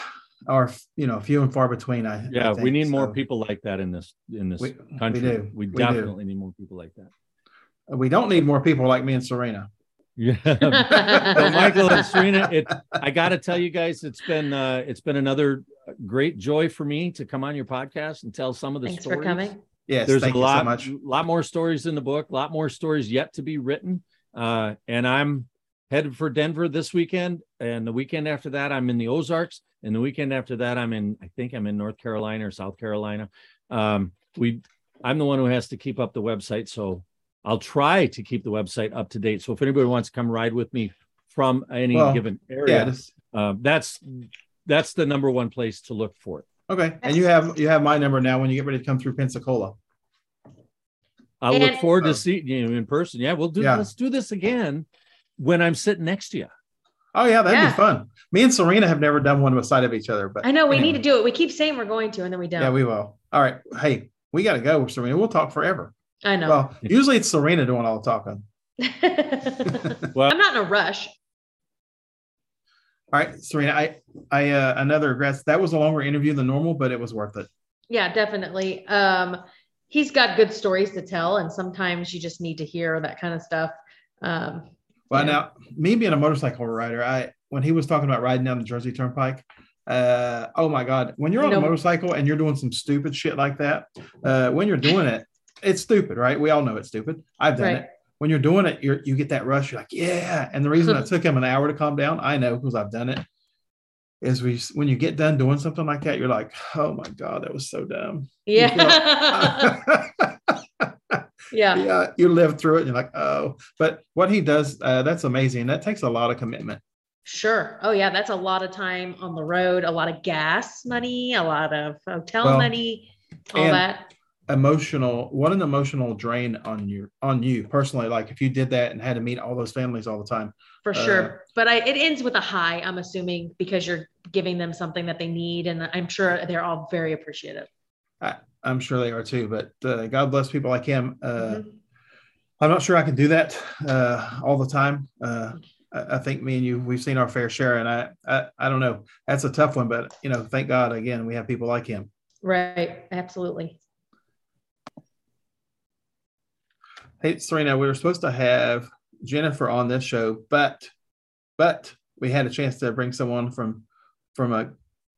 are you know few and far between. I yeah, I think, we need so. more people like that in this in this we, country. We do. We, we definitely do. need more people like that. We don't need more people like me and Serena. Yeah, so Michael and Serena, it. I got to tell you guys, it's been uh, it's been another great joy for me to come on your podcast and tell some of the stories. Thanks stories. for coming. Yes, there's a lot, so lot more stories in the book, a lot more stories yet to be written. Uh, and I'm headed for Denver this weekend, and the weekend after that, I'm in the Ozarks, and the weekend after that, I'm in. I think I'm in North Carolina or South Carolina. Um, we, I'm the one who has to keep up the website, so I'll try to keep the website up to date. So if anybody wants to come ride with me from any well, given area, yeah, uh, that's that's the number one place to look for it. Okay, and you have you have my number now when you get ready to come through Pensacola. I look forward to seeing you in person. Yeah, we'll do. Yeah. Let's do this again when I'm sitting next to you. Oh yeah, that'd Yeah. be fun. Me and Serena have never done one beside of each other, but I know we anyway. need to do it. We keep saying we're going to, and then we don't. Yeah, we will. All right. Hey, we got to go, Serena. We'll talk forever. I know. Well, usually it's Serena doing all the talking. Well, I'm not in a rush. All right, Serena. I, I, uh, another regrets. That was a longer interview than normal, but it was worth it. Yeah, definitely. Um, he's got good stories to tell, and sometimes you just need to hear that kind of stuff. Um, Well, Yeah. now me being a motorcycle rider, I when he was talking about riding down the Jersey Turnpike, uh, oh my God, when you're You on a motorcycle and you're doing some stupid shit like that, uh, when you're doing it, it's stupid, right? We all know it's stupid. I've done Right. it. When you're doing it, you're you get that rush. You're like, yeah. And the reason it took him an hour to calm down, I know because I've done it. Is we when you get done doing something like that, you're like, oh my God, that was so dumb. yeah, yeah, yeah, you live through it. And you're like, oh, but what he does, uh, that's amazing. That takes a lot of commitment. sure. Oh, yeah, that's a lot of time on the road, a lot of gas money, a lot of hotel Well, money, all that. Emotional, what an emotional drain on you, on you personally. Like if you did that and had to meet all those families all the time. for uh, sure. But I, it ends with a high, I'm assuming, because you're giving them something that they need. And I'm sure they're all very appreciative. I'm sure they are too, but uh, God bless people like him. Uh, Mhm. I'm not sure I can do that uh, all the time. Uh, I, I think me and you, we've seen our fair share, and I, I, I don't know. That's a tough one, but you know, thank God again we have people like him. Right. Absolutely. Hey, Serena, we were supposed to have Jennifer on this show, but but we had a chance to bring someone from from a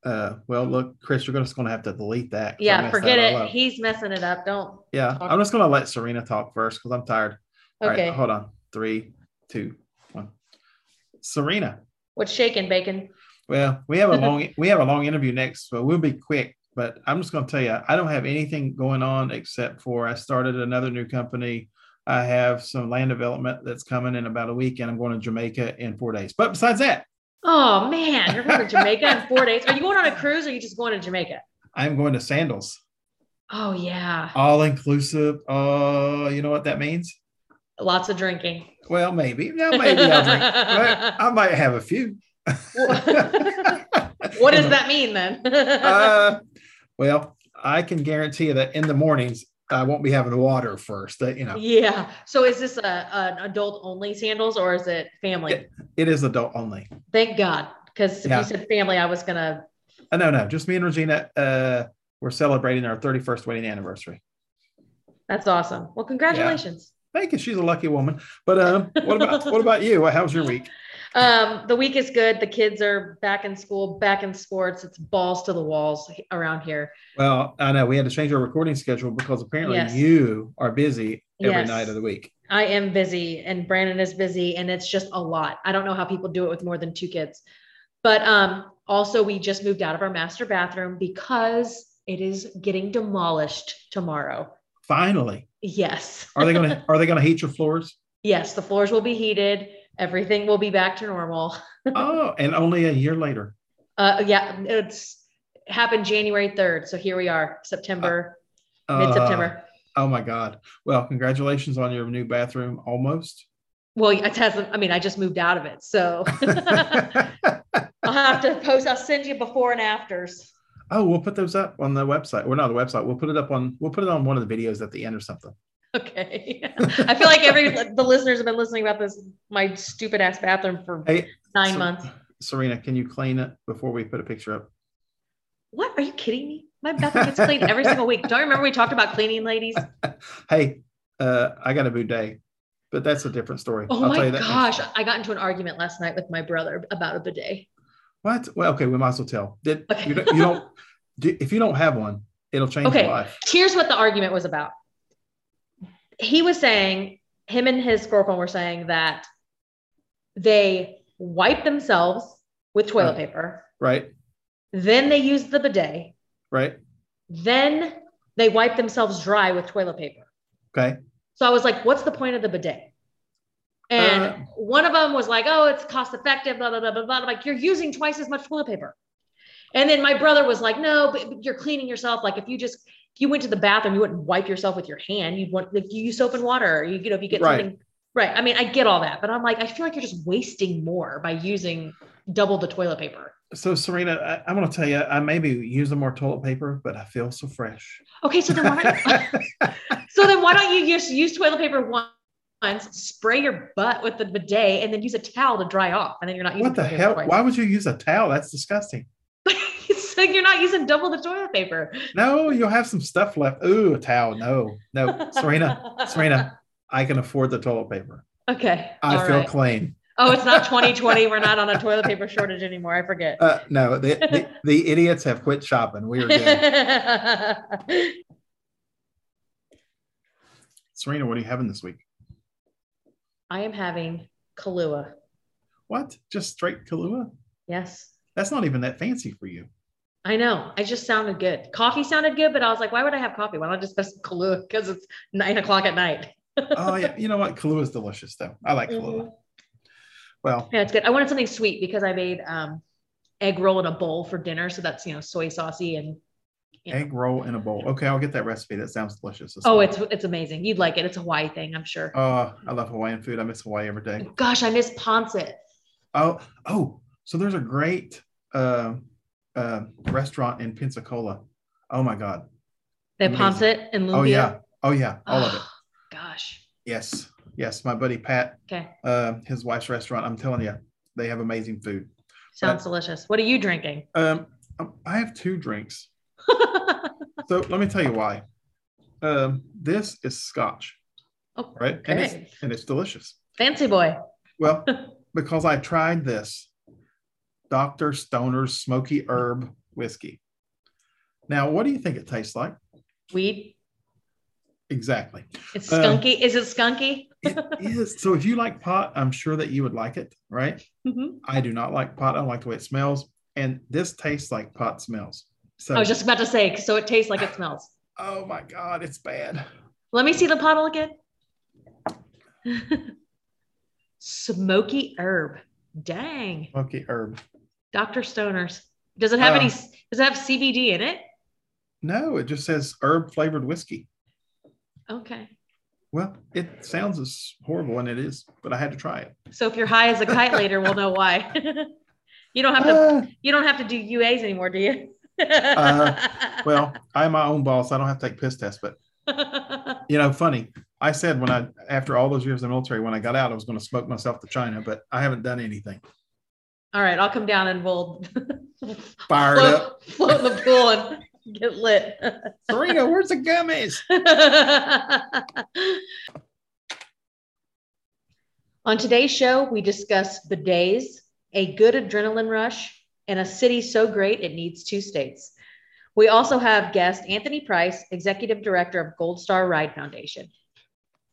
uh well look, Chris, you're just gonna have to delete that. Yeah. Forget that it. He's messing it up. Don't. yeah, I'm just gonna let Serena talk first because I'm tired. Okay. right, hold on. Three, two, one. Serena. What's shaking, bacon? Well, we have a long we have a long interview next, so we'll be quick. But I'm just going to tell you, I don't have anything going on except for I started another new company. I have some land development that's coming in about a week, and I'm going to Jamaica in four days. But besides that, Oh man, you're going to Jamaica in four days. Are you going on a cruise or are you just going to Jamaica? I'm going to Sandals, Oh yeah. all inclusive. Oh, you know what that means? Lots of drinking. Well, maybe. Yeah, maybe I'll drink. I might have a few. what does that mean then? uh, well, I can guarantee you that in the mornings I won't be having water first. That you know, yeah. So is this a an adult only sandals or is it family? it is adult only. Thank God. Because if Yeah. you said family, I was gonna Uh, no, no, just me and Regina. Uh, we're celebrating our 31st wedding anniversary. that's awesome. Well, congratulations. Thank you. She's a lucky woman. But um, what about what about you? How's your week? Um, the week is good. The kids are back in school, back in sports. It's balls to the walls around here. Well, I know we had to change our recording schedule because apparently Yes. you are busy every Yes. night of the week. I am busy and Brandon is busy and it's just a lot. I don't know how people do it with more than two kids. But um also we just moved out of our master bathroom because it is getting demolished tomorrow. Finally, Yes. are they gonna are they gonna heat your floors? yes, the floors will be heated. Everything will be back to normal. oh, and only a year later. Uh yeah, it's happened January 3rd. So here we are, September, Uh, mid-September. Oh my God! Well, congratulations on your new bathroom. Almost. Well, it hasn't, I mean, I just moved out of it. So I'll have to post, I'll send you before and afters. oh, we'll put those up on the website. We're not the website. We'll put it up on. We'll put it on one of the videos at the end or something. Okay. I feel like every the listeners have been listening about this my stupid ass bathroom for Hey, nine so- months. Serena, can you clean it before we put a picture up? What are you kidding me? My bathroom gets cleaned every single week. Don't you remember we talked about cleaning, ladies? Hey, uh, I got a bidet, but that's a different story. Oh I'll tell my you that next gosh. time. I got into an argument last night with my brother about a bidet. What? Well, okay, we might as well tell. Did Okay. you, don't- you don't? do, if you don't have one, it'll change Okay. your life. Here's what the argument was about. He was saying, him and his girlfriend were saying that they wipe themselves with toilet Right. paper, Right? then they use the bidet, Right? then they wipe themselves dry with toilet paper. Okay. So I was like, what's the point of the bidet? And Uh, one of them was like, oh, it's cost effective, blah, blah, blah, blah, blah. I'm like, you're using twice as much toilet paper. And then my brother was like, no, but you're cleaning yourself. Like if you just if you went to the bathroom, you wouldn't wipe yourself with your hand. You'd want like you use soap and water. You, you know, if you get Right. something right. I mean, I get all that, but I'm like, I feel like you're just wasting more by using double the toilet paper. So Serena, I, I'm going to tell you, I maybe use more toilet paper, but I feel so fresh. Okay, so then why don't so then why don't you just use toilet paper once, spray your butt with the bidet, and then use a towel to dry off, and then you're not using what the hell? twice. Why would you use a towel? That's disgusting. so you're not using double the toilet paper. No, you'll have some stuff left. Ooh, a towel. No, no, Serena, Serena, I can afford the toilet paper. Okay. I all feel right. clean. Oh, it's not 2020. We're not on a toilet paper shortage anymore. I forget. Uh, no, the, the, the idiots have quit shopping. We are good. Serena, what are you having this week? I am having Kahlua. What? Just straight Kahlua? Yes. That's not even that fancy for you. I know. I just sounded good. Coffee sounded good, but I was like, why would I have coffee? Why not I just have some Kahlua? Because it's nine o'clock at night. Oh yeah, you know what? Kahlua is delicious though. I like Kahlua. Mhm. Well, Yeah, it's good. I wanted something sweet because I made um, egg roll in a bowl for dinner. So that's, you know, soy saucy and Yeah. egg roll in a bowl. Okay, I'll get that recipe. That sounds delicious. oh, it's it's amazing. You'd like it. It's a Hawaii thing, I'm sure. Oh, I love Hawaiian food. I miss Hawaii every day. Gosh, I miss Pancit. Oh, oh, so there's a great uh, uh, restaurant in Pensacola. Oh my God. They have Pancit and Lumpia. Oh yeah. Oh yeah. All of it. Gosh. Yes. Yes. My buddy Pat, Okay. uh, his wife's restaurant. I'm telling you, they have amazing food. Sounds delicious. What are you drinking? Um, um, I have two drinks. So let me tell you why. Um, this is scotch, oh, right? And okay. it's and it's delicious. Fancy boy. Well, because I tried this Dr. Stoner's smoky herb whiskey. Now, what do you think it tastes like? Weed. Exactly. It's Uh, skunky. Is it skunky? It is. So if you like pot, I'm sure that you would like it, right? Mhm. I do not like pot. I don't like the way it smells. And this tastes like pot smells. So I was just about to say, so it tastes like it smells. oh my God, it's bad. Let me see the bottle again. Smoky herb. Dang. Smoky herb. Dr. Stoner's. Does it have any, Uh, does it have CBD in it? No, it just says herb flavored whiskey. Okay. Well, it sounds as horrible and it is, but I had to try it. So if you're high as a kite later, we'll know why. you don't have to, Uh, you don't have to do UAs anymore, do you? Uh, well, I'm my own boss. I don't have to take piss tests, but you know, funny. I said when I, after all those years in the military, when I got out, I was going to smoke myself to China, but I haven't done anything. all right, I'll come down and we'll Fired up. float, float in the pool and get lit. Serena, where's the gummies? On today's show, we discuss bidets, a good adrenaline rush, and a city so great it needs two states. We also have guest Anthony Price, Executive Director of Gold Star Ride Foundation.